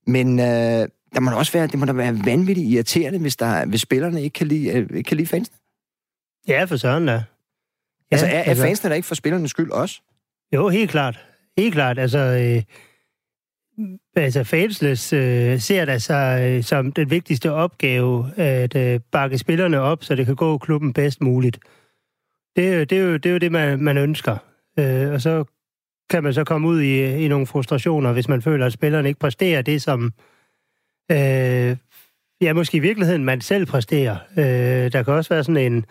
Men øh, der må også være, det må da være vanvittigt irriterende, hvis, der, hvis spillerne ikke kan lide, øh, ikke kan lide fans. Ja, for søren da. Altså, er, er altså, fansene der ikke for spillernes skyld også? Jo, helt klart. Helt klart. Altså, øh, altså Faceless øh, ser der sig øh, som den vigtigste opgave at øh, bakke spillerne op, så det kan gå klubben bedst muligt. Det, det, er, jo, det er jo det, man, man ønsker. Øh, og så kan man så komme ud i, i nogle frustrationer, hvis man føler, at spillerne ikke præsterer det, som øh, ja, måske i virkeligheden man selv præsterer. Øh, der kan også være sådan en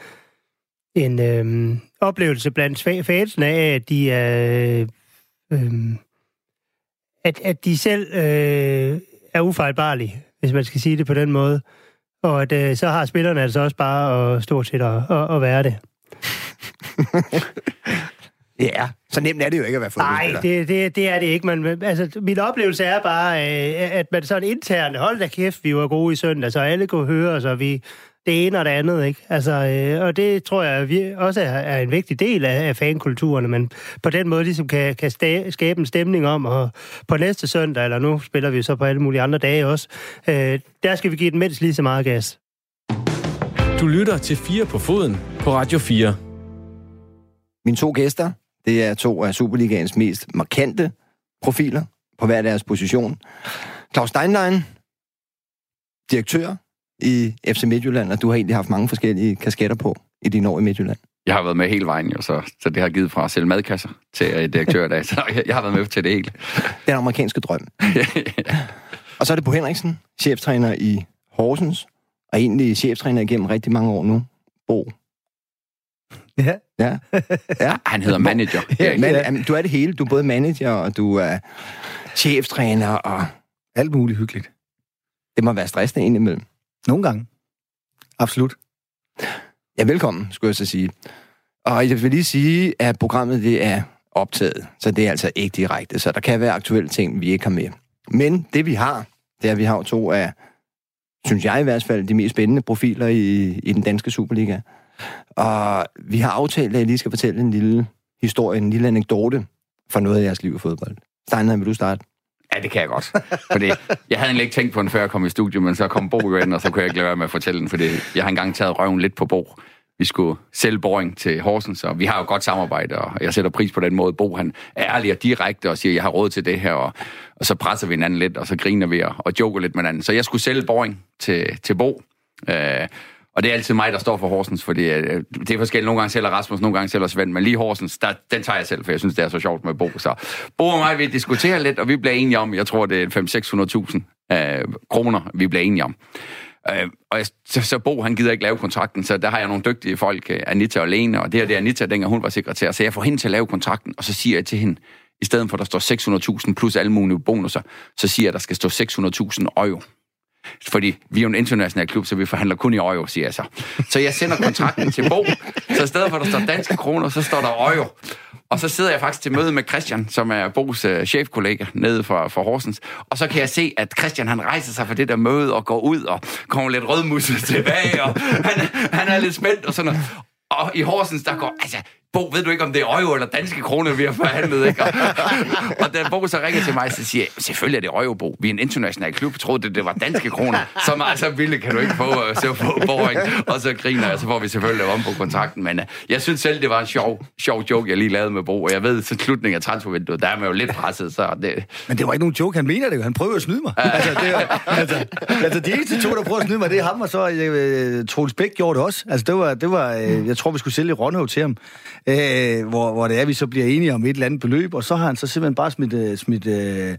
en øh, oplevelse blandt fansene af, at de er... Øh, at, at de selv øh, er ufejlbarlige, hvis man skal sige det på den måde. Og at øh, så har spillerne altså også bare at stort set at, at, at være det. ja, så nemt er det jo ikke at være fodboldspiller. Nej, det, det, det er det ikke. Men, altså, min oplevelse er bare, øh, at man sådan internt, hold da kæft, vi var gode i søndag, så alle kunne høre os, og vi det ene og det andet, ikke? Altså, øh, og det tror jeg vi også er, er en vigtig del af, af fankulturen, men på den måde ligesom kan, kan sta- skabe en stemning om, og på næste søndag, eller nu spiller vi så på alle mulige andre dage også, øh, der skal vi give den mindst lige så meget gas. Du lytter til 4 på foden på Radio 4. Mine to gæster, det er to af Superligaens mest markante profiler på hver deres position. Claus Steinlein, direktør i FC Midtjylland, og du har egentlig haft mange forskellige kasketter på i dine år i Midtjylland. jeg har været med hele vejen, jo, så, så det har givet fra at sælge madkasser til direktør der. Så jeg, jeg har været med til det hele. Den amerikanske drøm. Og så er det Bo Henriksen, cheftræner i Horsens, og egentlig cheftræner igennem rigtig mange år nu. Bo. Ja. Ja. ja. Han hedder manager. ja, man, jamen, du er det hele. Du er både manager, og du er cheftræner, og Alt muligt hyggeligt. det må være stressende indimellem. Nogle gange. Absolut. Ja, velkommen, skulle jeg så sige. Og jeg vil lige sige, at programmet det er optaget, så det er altså ikke direkte, så der kan være aktuelle ting, vi ikke har med. Men det vi har, det er, at vi har to af, synes jeg i hvert fald, de mest spændende profiler i, i den danske Superliga. Og vi har aftalt, at jeg lige skal fortælle en lille historie, en lille anekdote for noget af jeres liv i fodbold. Steiner, vil du starte? Ja, det kan jeg godt. Fordi jeg havde egentlig ikke tænkt på den, før jeg kom i studiet, men så kom Bo jo ind, og så kunne jeg ikke lade være med at fortælle den, fordi jeg har engang taget røven lidt på Bo. Vi skulle sælge boring til Horsens, og vi har jo godt samarbejde, og jeg sætter pris på den måde. Bo, han er ærlig og direkte og siger, jeg har råd til det her, og, og så presser vi hinanden lidt, og så griner vi og, og joker lidt med hinanden. Så jeg skulle sælge boring til, til Bo. Øh, og det er altid mig, der står for Horsens, fordi øh, det er forskelligt. Nogle gange sælger Rasmus, nogle gange sælger Svend, men lige Horsens, der, den tager jeg selv, for jeg synes, det er så sjovt med Bo. Så Bo og mig, vi diskuterer lidt, og vi bliver enige om, jeg tror, det er 500-600.000 øh, kroner, vi bliver enige om. Øh, og jeg, så, så Bo, han gider ikke lave kontrakten, så der har jeg nogle dygtige folk, øh, Anita og Lene, og det her det er Anita, dengang hun var sekretær, så jeg får hende til at lave kontrakten, og så siger jeg til hende, i stedet for at der står 600.000 plus alle mulige bonusser, så siger jeg, at der skal stå 600.000 euro. Fordi vi er jo en international klub, så vi forhandler kun i euro, siger jeg så. Så jeg sender kontrakten til Bo, så i stedet for, at der står danske kroner, så står der euro. Og så sidder jeg faktisk til møde med Christian, som er Bo's øh, chefkollega nede for, for Horsens. Og så kan jeg se, at Christian han rejser sig fra det der møde og går ud og kommer lidt rødmusset tilbage. Og han, han er lidt spændt og sådan noget. Og i Horsens, der går, altså, Bo, ved du ikke, om det er euro eller danske kroner, vi har forhandlet, ikke? Og, og da Bo så ringer til mig, så siger jeg, selvfølgelig er det euro, Bo. Vi er en international klub, troede, det, det var danske kroner. Så meget så billigt kan du ikke få, uh, så få boring. Og så griner jeg, så får vi selvfølgelig om på kontrakten. Men uh, jeg synes selv, det var en sjov, sjov joke, jeg lige lavede med Bo. Og jeg ved, til slutningen af transfervinduet, der er man jo lidt presset, så det... Men det var ikke nogen joke, han mener det jo. Han prøver at snyde mig. altså, det er, altså, altså, de eneste to, der prøver at snyde mig, det er ham, og så øh, Troels Bæk gjorde det også. Altså, det var, det var øh, jeg tror, vi skulle sælge Rønhøv til ham, øh, hvor, hvor det er, vi så bliver enige om et eller andet beløb, og så har han så simpelthen bare smidt, øh, smidt øh,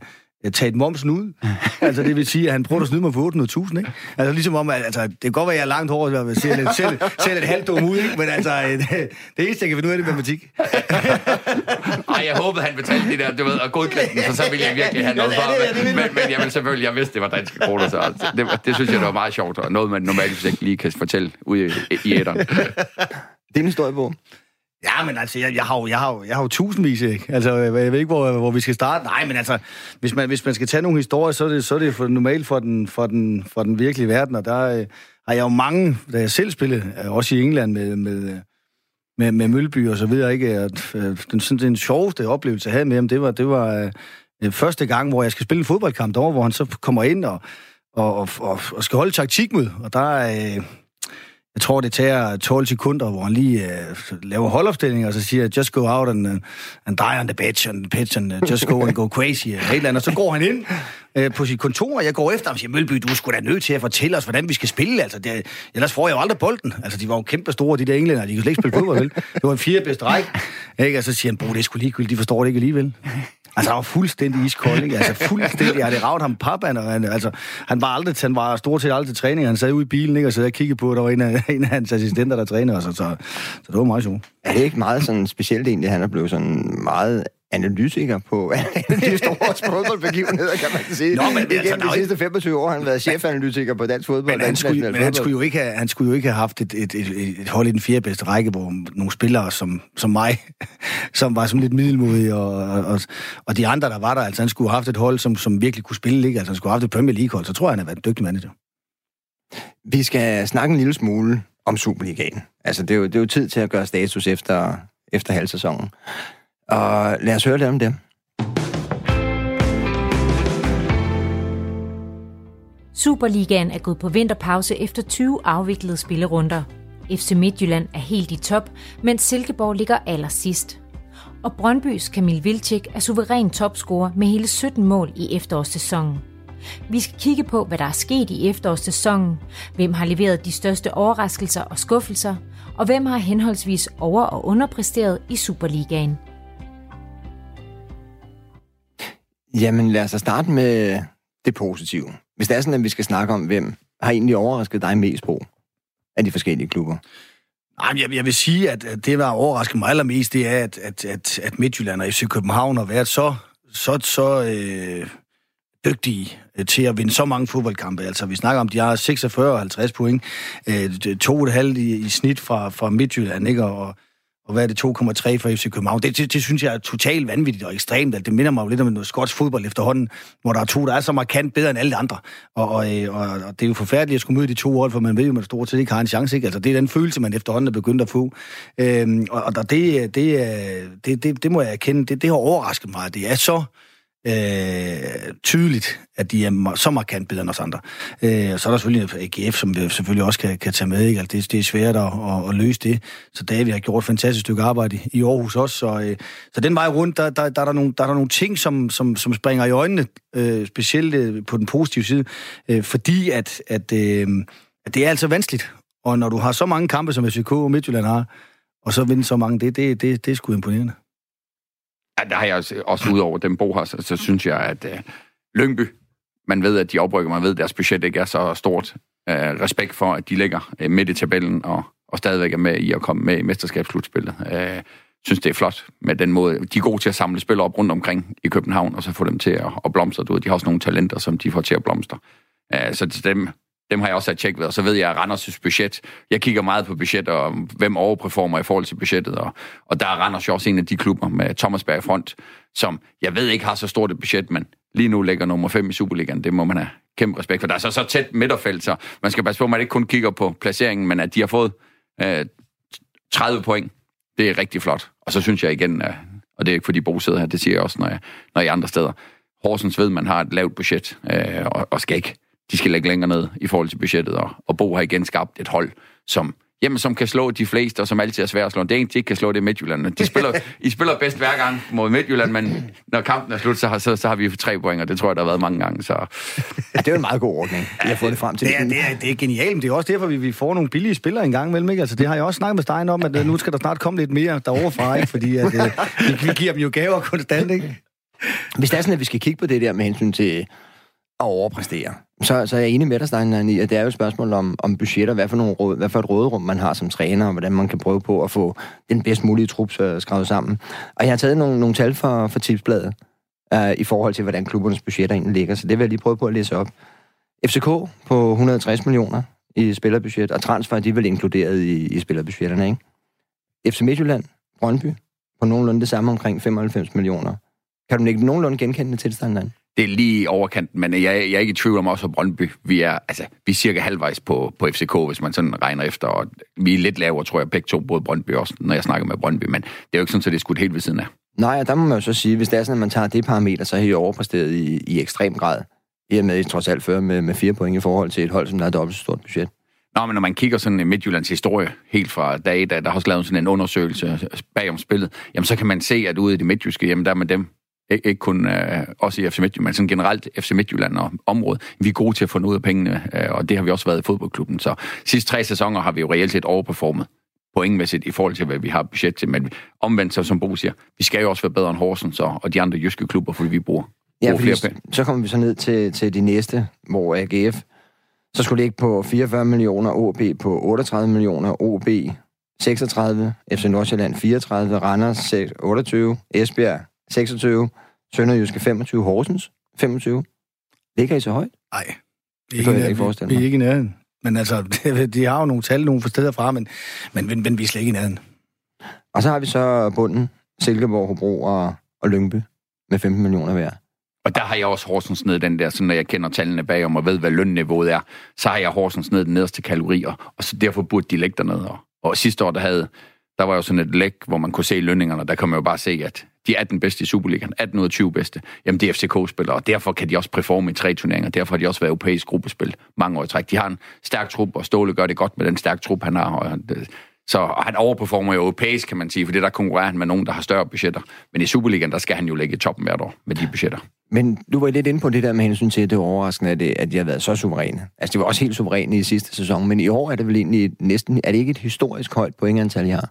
taget momsen ud. altså, det vil sige, at han prøver at snyde mig for 800.000, ikke? Altså, ligesom om, at altså, det kan godt være, at jeg er langt hårdt, og ser lidt, ser, ser lidt halvt dum ud, ikke? Men altså, det, det eneste, jeg kan finde ud af, det er matematik. Ej, jeg håbede, han betalte det der, du ved, og godkendt for så ville jeg virkelig have noget for men, men, men jeg vil selvfølgelig, jeg vidste, det var danske kroner, så altså, det, det, synes jeg, det var meget sjovt, og noget, man normalt ikke lige kan fortælle ude i, i æderen. Det er en historie, Bo. Ja, men altså, jeg, jeg, har, jo, jeg, har, jo, jeg har jo tusindvis, ikke? Altså, jeg, jeg ved ikke, hvor, hvor vi skal starte. Nej, men altså, hvis man, hvis man skal tage nogle historier, så er det, så er det for, normalt for den, for, den, for den virkelige verden, og der øh, har jeg jo mange, da jeg selv spillede, øh, også i England med, med, øh, med, med Mølby og så videre, ikke? At, øh, den, sådan, den sjoveste oplevelse, jeg havde med ham, det var, det var øh, første gang, hvor jeg skal spille en fodboldkamp derovre, hvor han så kommer ind og, og, og, og, og skal holde taktikmøde, og der. Øh, jeg tror, det tager 12 sekunder, hvor han lige uh, laver holdopstilling, og så siger, just go out and, uh, and die on the pitch, and the pitch, and uh, just go and go crazy, og, eller andet. og så går han ind uh, på sit kontor, og jeg går efter ham og siger, Mølby, du skulle da nødt til at fortælle os, hvordan vi skal spille. Altså, det, ellers får jeg jo aldrig bolden. Altså, de var jo kæmpe store, de der englænder, de kunne slet ikke spille fodbold, vel? Det var en fire bedste række. Ikke? Og så siger han, bro, det er sgu ligegyldigt, de forstår det ikke alligevel. Altså, han var fuldstændig iskold, ikke? Altså, fuldstændig. Jeg havde ravet ham papan, og han, altså, han var aldrig, han var stort set aldrig til træning. Han sad ude i bilen, ikke? Og så og kiggede på, at der var en af, en af hans assistenter, der trænede os. Så, så, så det var meget sjovt. Er det ikke meget sådan specielt egentlig, han er blevet sådan meget analytiker på de store fodboldbegivenheder, kan man sige. Nå, men Igennem altså, de sidste 25 år har han været chefanalytiker på dansk fodbold. Men han, skulle, men han, skulle jo ikke have, han skulle jo ikke have haft et, et, et, et hold i den fjerde bedste række, hvor nogle spillere som, som mig, som var som lidt middelmodige, og, og, og de andre, der var der, altså han skulle have haft et hold, som, som virkelig kunne spille, ikke? Altså han skulle have haft et Premier League-hold, så tror jeg, han har været en dygtig manager. Vi skal snakke en lille smule om Superligaen. Altså, det er jo, det er jo tid til at gøre status efter, efter halvsæsonen. Og lad os høre lidt om dem. Superligaen er gået på vinterpause efter 20 afviklede spillerunder. FC Midtjylland er helt i top, mens Silkeborg ligger allersidst. Og Brøndbys Kamil Vilcek er suveræn topscorer med hele 17 mål i efterårssæsonen. Vi skal kigge på, hvad der er sket i efterårssæsonen, hvem har leveret de største overraskelser og skuffelser, og hvem har henholdsvis over- og underpræsteret i Superligaen. Jamen lad os da starte med det positive. Hvis det er sådan, at vi skal snakke om, hvem har egentlig overrasket dig mest på af de forskellige klubber? Nej, jeg, jeg vil sige, at, det, der overrasker mig allermest, det er, at, at, at, at Midtjylland og FC København har været så, så, så øh, dygtige øh, til at vinde så mange fodboldkampe. Altså, vi snakker om, de har 46 og 50 point, øh, to og et halvt i, i snit fra, fra Midtjylland, ikke? Og, og hvad er det, 2,3 for FC København? Det, det, det synes jeg er totalt vanvittigt og ekstremt. Det minder mig jo lidt om noget skotsk fodbold efterhånden, hvor der er to, der er så markant bedre end alle de andre. Og, og, øh, og, og det er jo forfærdeligt at skulle møde de to hold, for man ved jo, at man stort set ikke har en chance. Ikke? Altså, det er den følelse, man efterhånden er begyndt at få. Øhm, og og det, det, øh, det, det, det må jeg erkende, det, det har overrasket mig. Det er så øh, Øh, tydeligt, at de er så markant bedre end os andre. Øh, og så er der selvfølgelig AGF, som vi selvfølgelig også kan, kan tage med. Ikke? Altså, det, det er svært at, at, at løse det. Så David har gjort et fantastisk stykke arbejde i Aarhus også. Så, øh, så den vej rundt, der, der, der, er der, nogle, der er der nogle ting, som, som, som springer i øjnene, øh, specielt øh, på den positive side, øh, fordi at, at, øh, at det er altså vanskeligt. Og når du har så mange kampe, som FCK og Midtjylland har, og så vinde så mange, det, det, det, det er sgu imponerende. Ja, der har jeg også, også ud over dem, Bo har, så, så synes jeg, at uh, Lyngby, man ved, at de oprykker, man ved, at deres budget ikke er så stort. Uh, respekt for, at de ligger uh, midt i tabellen og, og stadigvæk er med i at komme med i mesterskabsslutspillet. Uh, synes, det er flot med den måde. De er gode til at samle spillere op rundt omkring i København, og så få dem til at, at blomstre. Du ved, de har også nogle talenter, som de får til at blomstre. Uh, så til dem, dem har jeg også sat tjek ved, og så ved jeg, at Randers' budget, jeg kigger meget på budget, og hvem overperformer i forhold til budgettet, og, og der er Randers jo også en af de klubber med Thomas Berg front, som jeg ved ikke har så stort et budget, men lige nu ligger nummer 5 i Superligaen, det må man have kæmpe respekt for. Der er så, så tæt midterfelt, så man skal passe på, at man ikke kun kigger på placeringen, men at de har fået øh, 30 point, det er rigtig flot. Og så synes jeg igen, øh, og det er ikke fordi Bo sidder her, det siger jeg også, når jeg, når jeg er andre steder, Horsens ved, man har et lavt budget, øh, og, og skal ikke de skal lægge længere ned i forhold til budgettet, og, og Bo har igen skabt et hold, som jamen, som kan slå de fleste, og som altid er svært at slå. Det er de ikke kan slå, det er Midtjylland. De spiller, I spiller bedst hver gang mod Midtjylland, men når kampen er slut, så har, så, så har vi tre point, og det tror jeg, der har været mange gange. Så. Ja, det er jo en meget god ordning. Jeg har fået det frem til. Det er, det er, det er genialt, men det er også derfor, vi, vi får nogle billige spillere en gang imellem. Ikke? Altså, det har jeg også snakket med Stein om, at øh, nu skal der snart komme lidt mere deroverfra, ikke? fordi at, øh, vi, vi giver dem jo gaver konstant. Ikke? Hvis det er sådan, at vi skal kigge på det der med hensyn til at overpræstere, så, så er jeg enig med dig, Stein, i, at det er jo et spørgsmål om, om budgetter, hvad for, nogle råd, hvad for et råderum man har som træner, og hvordan man kan prøve på at få den bedst mulige trup øh, skrevet sammen. Og jeg har taget nogle, nogle tal for, for tipsbladet uh, i forhold til, hvordan klubbernes budgetter egentlig ligger, så det vil jeg lige prøve på at læse op. FCK på 160 millioner i spillerbudget, og transfer, de er vel inkluderet i, i spillerbudgetterne, ikke? FC Midtjylland, Brøndby, på nogenlunde det samme omkring 95 millioner. Kan du ikke nogenlunde genkende det tilstanden? Det er lige overkanten, men jeg, jeg er ikke i tvivl om også, at Brøndby, vi er, altså, vi er cirka halvvejs på, på FCK, hvis man sådan regner efter, og vi er lidt lavere, tror jeg, begge to, både Brøndby også, når jeg snakker med Brøndby, men det er jo ikke sådan, at det er skudt helt ved siden af. Nej, og der må man jo så sige, hvis det er sådan, at man tager det parameter, så har I overpræsteret i, i ekstrem grad. I og med, trods alt før med, med fire point i forhold til et hold, som der har dobbelt så stort budget. Nå, men når man kigger sådan i Midtjyllands historie, helt fra dag, da der har også lavet sådan en undersøgelse bag om spillet, jamen så kan man se, at ude i det midtjyske, jamen der med dem, ikke, ikke kun øh, også i FC Midtjylland, men sådan generelt FC Midtjylland og området. Vi er gode til at få noget af pengene, øh, og det har vi også været i fodboldklubben. Så sidste tre sæsoner har vi jo reelt set overperformet pointmæssigt i forhold til, hvad vi har budget til. Men omvendt, så som Bo siger, vi skal jo også være bedre end Horsens og, og de andre jyske klubber, fordi vi bruger, ja, bruger flere penge. Så kommer vi så ned til, til de næste, hvor AGF så skulle ligge på 44 millioner, OB på 38 millioner, OB 36, FC Nordsjælland 34, Randers 28, Esbjerg 26, Sønderjyske 25, Horsens 25. Ligger I så højt? Nej. Det, det kan jeg ikke forestille mig. Vi er ikke i nærheden. Men altså, de har jo nogle tal nogle steder fra, men, men, men, men vi er slet ikke i nærheden. Og så har vi så bunden, Silkeborg, Hobro og, og Lyngby med 15 millioner hver. Og der har jeg også Horsens ned den der, så når jeg kender tallene bagom og ved, hvad lønniveauet er, så har jeg Horsens ned den nederste kalorier, og så derfor burde de lægge derned. Og, og sidste år, der havde, der var jo sådan et læk, hvor man kunne se lønningerne, der kan man jo bare se, at de 18 bedste i Superligaen, 18 ud af 20 bedste, jamen det er FCK-spillere, og derfor kan de også performe i tre turneringer, derfor har de også været europæisk gruppespil mange år i træk. De har en stærk trup, og Ståle gør det godt med den stærke trup, han har, og øh, Så han overperformer jo europæisk, kan man sige, for det der konkurrerer han med nogen, der har større budgetter. Men i Superligaen, der skal han jo ligge i toppen hvert år med de budgetter. Men du var lidt inde på det der med hensyn til, at det var overraskende, at, det, at de har været så suveræne. Altså, de var også helt suveræne i sidste sæson, men i år er det vel egentlig næsten... Er det ikke et historisk højt pointantal, I har?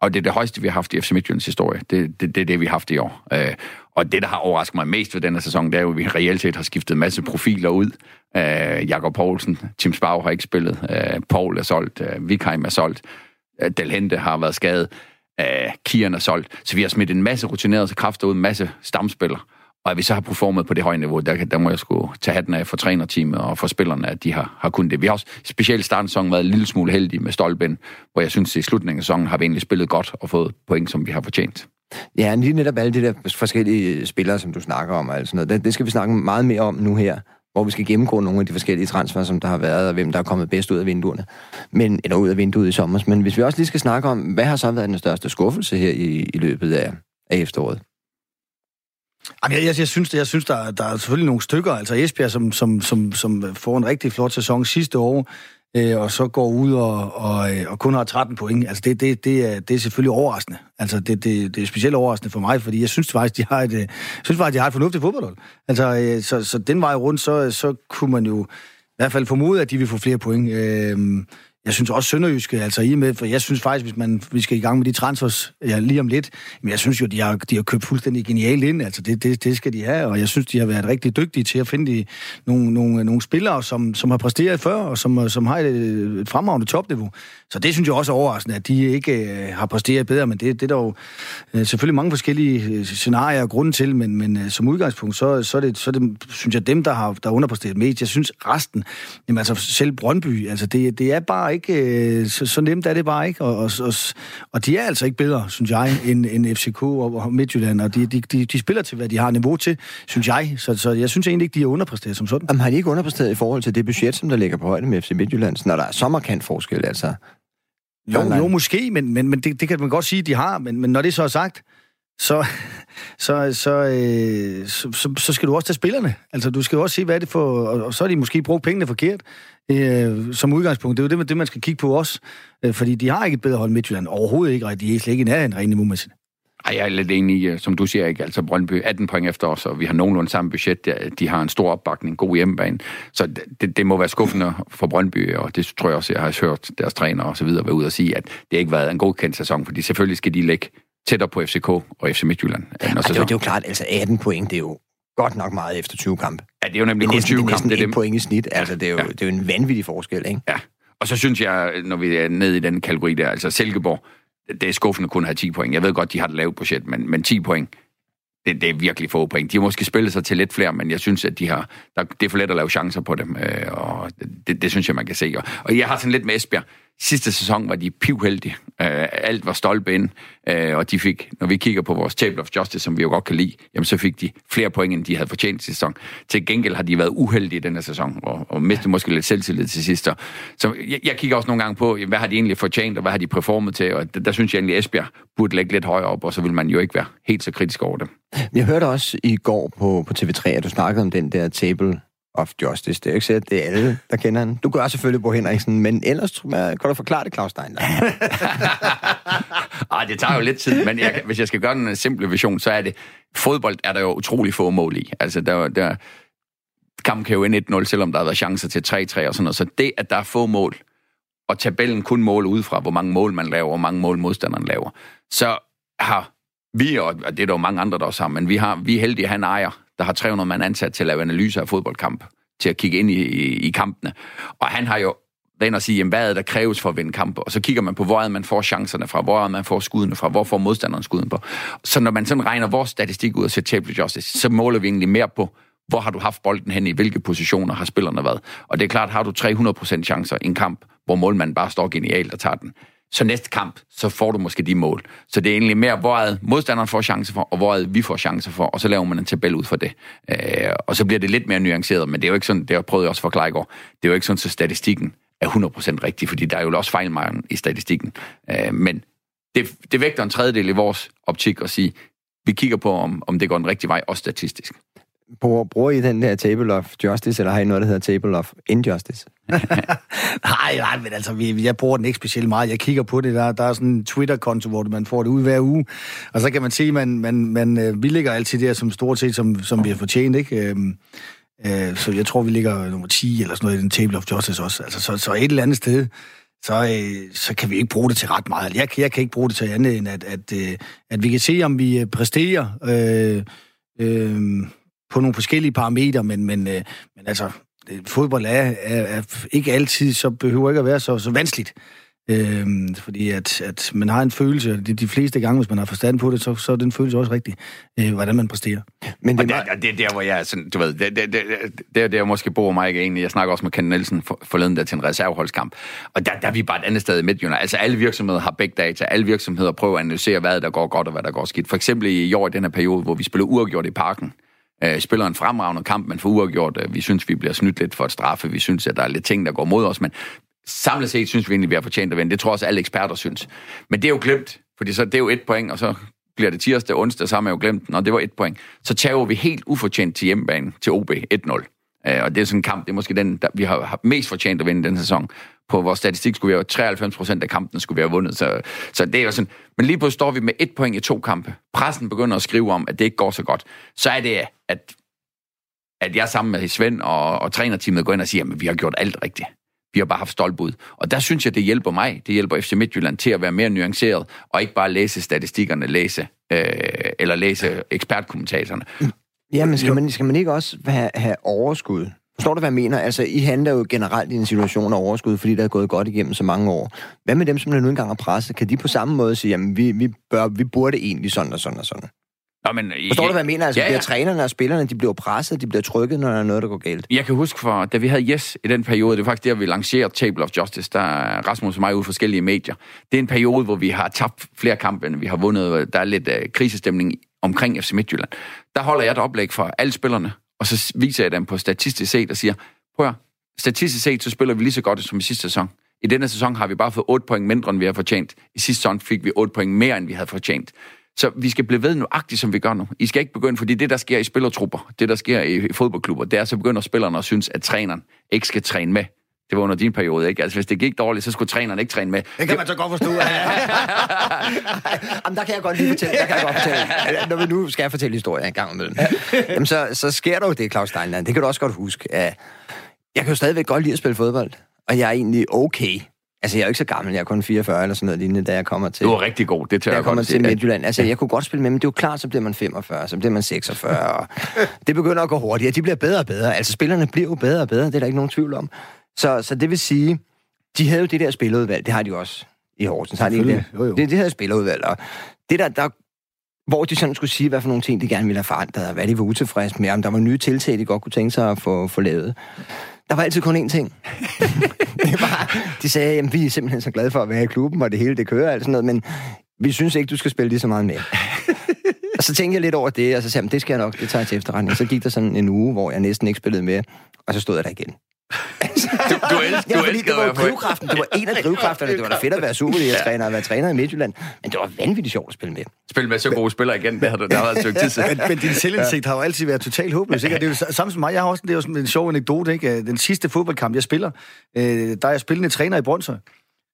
Og det er det højeste, vi har haft i FC Midtjyllands historie. Det, det, det er det, vi har haft i år. Øh, og det, der har overrasket mig mest ved denne sæson, det er jo, at vi reelt set har skiftet en masse profiler ud. Øh, Jakob Poulsen, Tim Spau har ikke spillet, øh, Paul er solgt, øh, Vikheim er solgt, øh, Delhente har været skadet, øh, Kian er solgt. Så vi har smidt en masse rutinerede kræfter ud, en masse stamspillere. Og at vi så har performet på det høje niveau, der, der må jeg sgu tage hatten af for trænerteamet og for spillerne, at de har, har kunnet det. Vi har også specielt starten været en lille smule heldige med Stolben, hvor jeg synes, at i slutningen af sæsonen har vi egentlig spillet godt og fået point, som vi har fortjent. Ja, lige netop alle de der forskellige spillere, som du snakker om, altså noget, det, det skal vi snakke meget mere om nu her, hvor vi skal gennemgå nogle af de forskellige transfer, som der har været, og hvem der er kommet bedst ud af vinduerne, men, eller ud af vinduet i sommer. Men hvis vi også lige skal snakke om, hvad har så været den største skuffelse her i, i løbet af, af efteråret? Jamen, jeg, jeg, jeg synes, jeg synes der, der er selvfølgelig nogle stykker. Altså Esbjerg, som, som, som, som får en rigtig flot sæson sidste år, øh, og så går ud og, og, øh, og kun har 13 point. Altså det, det, det, er, det er selvfølgelig overraskende. Altså det, det, det er specielt overraskende for mig, fordi jeg synes faktisk, de har et, øh, jeg synes faktisk, de har et fornuftigt fodboldhold. Altså, øh, så, så den vej rundt, så, så kunne man jo i hvert fald formode, at de vil få flere point. Øh, jeg synes også Sønderjyske, altså i med, for jeg synes faktisk, hvis man, vi skal i gang med de transfers ja, lige om lidt, men jeg synes jo, de har, de har købt fuldstændig genialt ind, altså det, det, det skal de have, og jeg synes, de har været rigtig dygtige til at finde de, nogle, nogle, nogle spillere, som, som har præsteret før, og som, som har et, et fremragende topniveau. Så det synes jeg også er overraskende, at de ikke øh, har præsteret bedre, men det, det er der jo øh, selvfølgelig mange forskellige øh, scenarier og grunde til, men, men øh, som udgangspunkt, så, så, er det, så er det, synes jeg, dem, der har der underpræsteret mest. Jeg synes resten, jamen altså selv Brøndby, altså det, det er bare ikke, øh, så, så nemt er det bare ikke, og, og, og, og de er altså ikke bedre, synes jeg, end, end FCK og Midtjylland, og de, de, de, de spiller til, hvad de har niveau til, synes jeg, så, så jeg synes egentlig ikke, de er underpræsteret som sådan. Jamen har de ikke underpræsteret i forhold til det budget, som der ligger på højde med FC Midtjylland, når der er så markant forskel, altså? Jo, jo måske, men, men, men det, det kan man godt sige, de har. Men, men når det så er sagt, så, så, så, øh, så, så, så skal du også tage spillerne. Altså, du skal jo også se, hvad er det for... Og, og så har de måske brugt pengene forkert øh, som udgangspunkt. Det er jo det, det, man skal kigge på også. Øh, fordi de har ikke et bedre hold Midtjylland. Overhovedet ikke, og de er slet ikke i nærheden rent niveaumæssigt. Ej, jeg er lidt enig øh, som du siger, ikke? Altså Brøndby 18 point efter os, og vi har nogenlunde samme budget. De har en stor opbakning, god hjemmebane. Så det, det må være skuffende for Brøndby, og det tror jeg også, jeg har hørt deres træner og så videre være ude og sige, at det ikke har været en god kendt sæson, fordi selvfølgelig skal de lægge tættere på FCK og FC Midtjylland. Ja, det, er jo, det er jo klart, altså 18 point, det er jo godt nok meget efter 20 kampe. Ja, det er jo nemlig det er kun 20 kampe. Det er næsten point i snit. Altså, det er, jo, ja. det er jo en vanvittig forskel, ikke? Ja. Og så synes jeg, når vi er nede i den kategori der, altså Silkeborg, det er skuffende kun at have 10 point. Jeg ved godt, de har et lavt budget, men, men 10 point, det, det er virkelig få point. De har måske spillet sig til lidt flere, men jeg synes, at de har, der, det er for let at lave chancer på dem, øh, og det, det synes jeg, man kan se. Og, og jeg har sådan lidt med Esbjerg. Sidste sæson var de pivheldige. Øh, alt var stolpe ind, øh, og de fik, når vi kigger på vores Table of Justice, som vi jo godt kan lide, jamen så fik de flere point, end de havde fortjent i sæson. Til gengæld har de været uheldige i denne sæson, og, og mistet måske lidt selvtillid til sidst. Så jeg, jeg kigger også nogle gange på, hvad har de egentlig fortjent, og hvad har de performet til, og der, der synes jeg egentlig, at Esbjerg burde lægge lidt højere op, og så vil man jo ikke være helt så kritisk over det. Jeg hørte også i går på, på TV3, at du snakkede om den der Table of Justice. Det er jo ikke sikkert, at det er alle, der kender han. Du gør selvfølgelig Bo Henriksen, men ellers tror jeg, kan du forklare det, Claus Steiner. Ej, det tager jo lidt tid, men jeg, hvis jeg skal gøre en simple vision, så er det, fodbold er der jo utrolig få mål i. Altså, der, der, kampen kan jo ende 1-0, selvom der har været chancer til 3-3 og sådan noget. Så det, at der er få mål, og tabellen kun mål ud fra, hvor mange mål man laver, og hvor mange mål modstanderen laver, så har vi, og det er der jo mange andre, der også har, men vi, har, vi er heldige at han ejer, der har 300 mand ansat til at lave analyser af fodboldkamp, til at kigge ind i, i, i kampene. Og han har jo den og sige, jamen, hvad er der kræves for at vinde kampe? Og så kigger man på, hvor er man får chancerne fra, hvor er man får skuddene fra, hvor får modstanderen skuden på. Så når man sådan regner vores statistik ud og ser table justice, så måler vi egentlig mere på, hvor har du haft bolden hen i, hvilke positioner har spillerne været. Og det er klart, har du 300% chancer i en kamp, hvor målmanden bare står genialt og tager den, så næste kamp, så får du måske de mål. Så det er egentlig mere, hvor er modstanderen får chance for, og hvor er vi får chance for, og så laver man en tabel ud for det. Øh, og så bliver det lidt mere nuanceret, men det er jo ikke sådan, det har prøvet jeg også at forklare i går, det er jo ikke sådan, så statistikken er 100% rigtig, fordi der er jo også fejlmarken i statistikken. Øh, men det, det vægter en tredjedel i vores optik at sige, vi kigger på, om, om det går den rigtige vej, også statistisk. Bruger I den der Table of Justice, eller har I noget, der hedder Table of Injustice? nej, nej, men altså, vi, jeg bruger den ikke specielt meget. Jeg kigger på det. Der, der er sådan en Twitter-konto, hvor man får det ud hver uge. Og så kan man se, at man, man, man, øh, vi ligger altid der som stort set, som, som vi har fortjent, ikke? Øhm, øh, så jeg tror, vi ligger nummer 10 eller sådan noget i den Table of Justice også. Altså, så, så et eller andet sted, så, øh, så kan vi ikke bruge det til ret meget. Jeg, jeg kan ikke bruge det til andet, end at, at, øh, at vi kan se, om vi øh, præsterer øh, øh, på nogle forskellige parametre, men, men, øh, men altså, fodbold er, er, er ikke altid, så behøver ikke at være så, så vanskeligt. Øhm, fordi at, at man har en følelse, det de fleste gange, hvis man har forstand på det, så, så er den følelse også rigtig, øh, hvordan man præsterer. Men det, og det, det er der, hvor jeg sådan, du ved, det, det, det, det er der, måske bor mig ikke egentlig. Jeg snakker også med Ken Nielsen for, forleden der til en reserveholdskamp. Og der, der er vi bare et andet sted i Midtjylland. Altså alle virksomheder har big data. Alle virksomheder prøver at analysere, hvad der går godt og hvad der går skidt. For eksempel i år i den her periode, hvor vi spiller uafgjort i parken, øh, spiller en fremragende kamp, men for uafgjort, øh, vi synes, vi bliver snydt lidt for et straffe, vi synes, at der er lidt ting, der går mod os, men samlet set synes vi egentlig, vi har fortjent at vinde. Det tror også alle eksperter synes. Men det er jo glemt, fordi så det er jo et point, og så bliver det tirsdag, onsdag, så har man jo glemt den, og det var et point. Så tager vi helt ufortjent til hjemmebane til OB 1-0. Øh, og det er sådan en kamp, det er måske den, der vi har mest fortjent at vinde den sæson. På vores statistik skulle vi have 93 procent af kampen skulle vi have vundet. Så, så det er jo sådan. Men lige pludselig står vi med et point i to kampe. Pressen begynder at skrive om, at det ikke går så godt. Så er det, at, at jeg sammen med Svend og, og trænerteamet går ind og siger, at vi har gjort alt rigtigt. Vi har bare haft stolbud. Og der synes jeg, det hjælper mig, det hjælper FC Midtjylland til at være mere nuanceret, og ikke bare læse statistikkerne, læse, øh, eller læse ekspertkommentatorerne. Ja, men skal man, skal man ikke også have, have overskud? Forstår du, hvad jeg mener? Altså, I handler jo generelt i en situation af overskud, fordi der er gået godt igennem så mange år. Hvad med dem, som der nu engang er presset? Kan de på samme måde sige, jamen, vi, vi, bør, vi burde egentlig sådan og sådan og sådan? Nå, men, Forstår du, hvad jeg mener? Altså, ja, ja. bliver trænerne og spillerne, de bliver presset, de bliver trykket, når der er noget, der går galt. Jeg kan huske, for, da vi havde Yes i den periode, det var faktisk der, vi lancerede Table of Justice, der er Rasmus og mig ud forskellige medier. Det er en periode, hvor vi har tabt flere kampe, end vi har vundet. Der er lidt uh, krisestemning omkring FC Midtjylland. Der holder jeg et oplæg for alle spillerne, og så viser jeg dem på statistisk set og siger, prøv at, statistisk set, så spiller vi lige så godt som i sidste sæson. I denne sæson har vi bare fået 8 point mindre, end vi har fortjent. I sidste sæson fik vi 8 point mere, end vi havde fortjent. Så vi skal blive ved nuagtigt, som vi gør nu. I skal ikke begynde, fordi det, der sker i spillertrupper, det, der sker i fodboldklubber, det er, så begynder spillerne at synes, at træneren ikke skal træne med. Det var under din periode, ikke? Altså, hvis det gik dårligt, så skulle træneren ikke træne med. Det kan man så godt forstå. Jamen, der kan jeg godt lige fortælle. Der kan jeg godt fortælle. Når vi nu skal jeg fortælle historien en gang imellem. Jamen, så, så sker der jo det, Claus Steinland. Det kan du også godt huske. Jeg kan jo stadigvæk godt lide at spille fodbold. Og jeg er egentlig okay Altså, jeg er jo ikke så gammel, jeg er kun 44 eller sådan noget lignende, da jeg kommer til... Du er rigtig god, det tør jeg, jeg kommer til Midtjylland. Altså, jeg kunne godt spille med, men det er jo klart, så bliver man 45, så bliver man 46, og det begynder at gå hurtigere. De bliver bedre og bedre. Altså, spillerne bliver jo bedre og bedre, det er der ikke nogen tvivl om. Så, så det vil sige, de havde jo det der spillerudvalg, det har de også i Horsens. Har de ikke det? Jo, jo. Det, det havde spillerudvalg, og det der, der hvor de sådan skulle sige, hvad for nogle ting, de gerne ville have forandret, og hvad de var utilfredse med, om der var nye tiltag, de godt kunne tænke sig at få, få lavet. Der var altid kun én ting. det var, de sagde, at vi er simpelthen så glade for at være i klubben, og det hele det kører, og sådan noget, men vi synes ikke, du skal spille lige så meget med. og så tænkte jeg lidt over det, og så sagde jeg, det skal jeg nok, det tager jeg til efterretning. Så gik der sådan en uge, hvor jeg næsten ikke spillede med, og så stod jeg der igen. Du, du, elsker, ja, du elsker det var drivkraften. Det var en af drivkræfterne. Det var da fedt at være Superliga-træner og være træner i Midtjylland. Men det var vanvittigt sjovt at spille med. Spille med så gode spillere igen, det har du der har været et tid siden. men, men din selvindsigt har jo altid været totalt håbløs. Ikke? det er jo samme som mig. Jeg har også det er jo sådan en sjov anekdote. Ikke? Den sidste fodboldkamp, jeg spiller, øh, der er jeg spillende træner i Brøndshøj.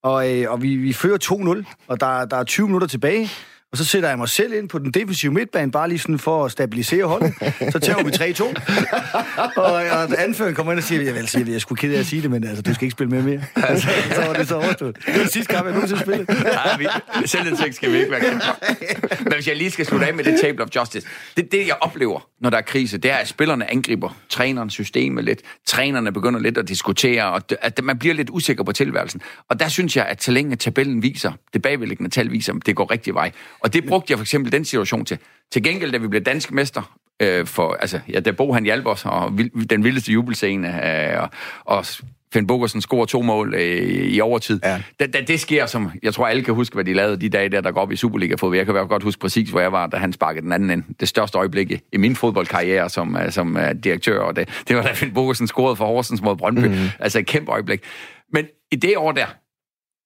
Og, øh, og vi, vi fører 2-0, og der, der er 20 minutter tilbage. Og så sætter jeg mig selv ind på den defensive midtbane, bare lige sådan for at stabilisere holdet. Så tager vi 3-2. og, og anføreren kommer ind og siger, jeg vil sige, jeg skulle kede af at sige det, men altså, du skal ikke spille med mere. Altså, så var det så overstået. Det var den sidste kamp, jeg nogensinde spillede. Nej, vi, selvindtægt skal vi ikke være Men hvis jeg lige skal slutte af med det table of justice. Det, det, jeg oplever, når der er krise, det er, at spillerne angriber træneren systemet lidt. Trænerne begynder lidt at diskutere, og at man bliver lidt usikker på tilværelsen. Og der synes jeg, at så længe tabellen viser, det bagvedliggende tal viser, at det går rigtig vej. Og det brugte jeg for eksempel den situation til. Til gengæld, da vi blev dansk mester, øh, for, altså, ja, da Bo han hjalp os, og den vildeste jubelscene, øh, og, og Finn Bogersen scorer to mål øh, i overtid. Ja. Da, da det sker, som jeg tror alle kan huske, hvad de lavede de dage der, der går op i Superliga-fodbold. Jeg kan godt huske præcis, hvor jeg var, da han sparkede den anden ind. Det største øjeblik i, i min fodboldkarriere som, uh, som uh, direktør, og det, det var da Finn Bogersen scorede for Horsens mod Brøndby. Mm. Altså et kæmpe øjeblik. Men i det år der,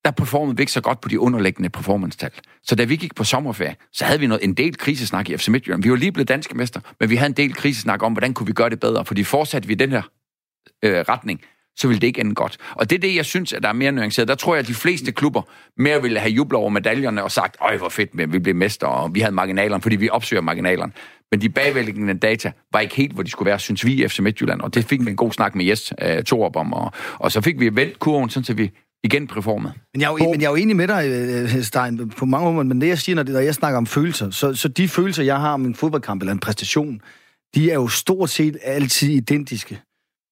der performede vi ikke så godt på de underliggende performance-tal. Så da vi gik på sommerferie, så havde vi noget, en del krisesnak i FC Midtjylland. Vi var lige blevet danske mester, men vi havde en del krisesnak om, hvordan kunne vi gøre det bedre, fordi fortsatte vi den her øh, retning, så vil det ikke ende godt. Og det er det, jeg synes, at der er mere nuanceret. Der tror jeg, at de fleste klubber mere ville have jublet over medaljerne og sagt, øj, hvor fedt, vi blev mester, og vi havde marginalerne, fordi vi opsøger marginalerne. Men de bagvælgende data var ikke helt, hvor de skulle være, synes vi i FC Midtjylland. Og det fik vi en god snak med Jes uh, Torup om. Og, og så fik vi vendt kurven, sådan så vi igen performet. Men jeg, er jo, men jeg er jo enig med dig, øh, Stein, på mange måder, men det jeg siger, når, det, når jeg snakker om følelser, så, så de følelser, jeg har om en fodboldkamp eller en præstation, de er jo stort set altid identiske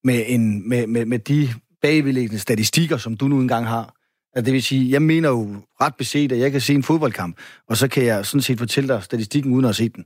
med, en, med, med, med de bagvedliggende statistikker, som du nu engang har. Altså, det vil sige, jeg mener jo ret beset, at jeg kan se en fodboldkamp, og så kan jeg sådan set fortælle dig statistikken uden at se den.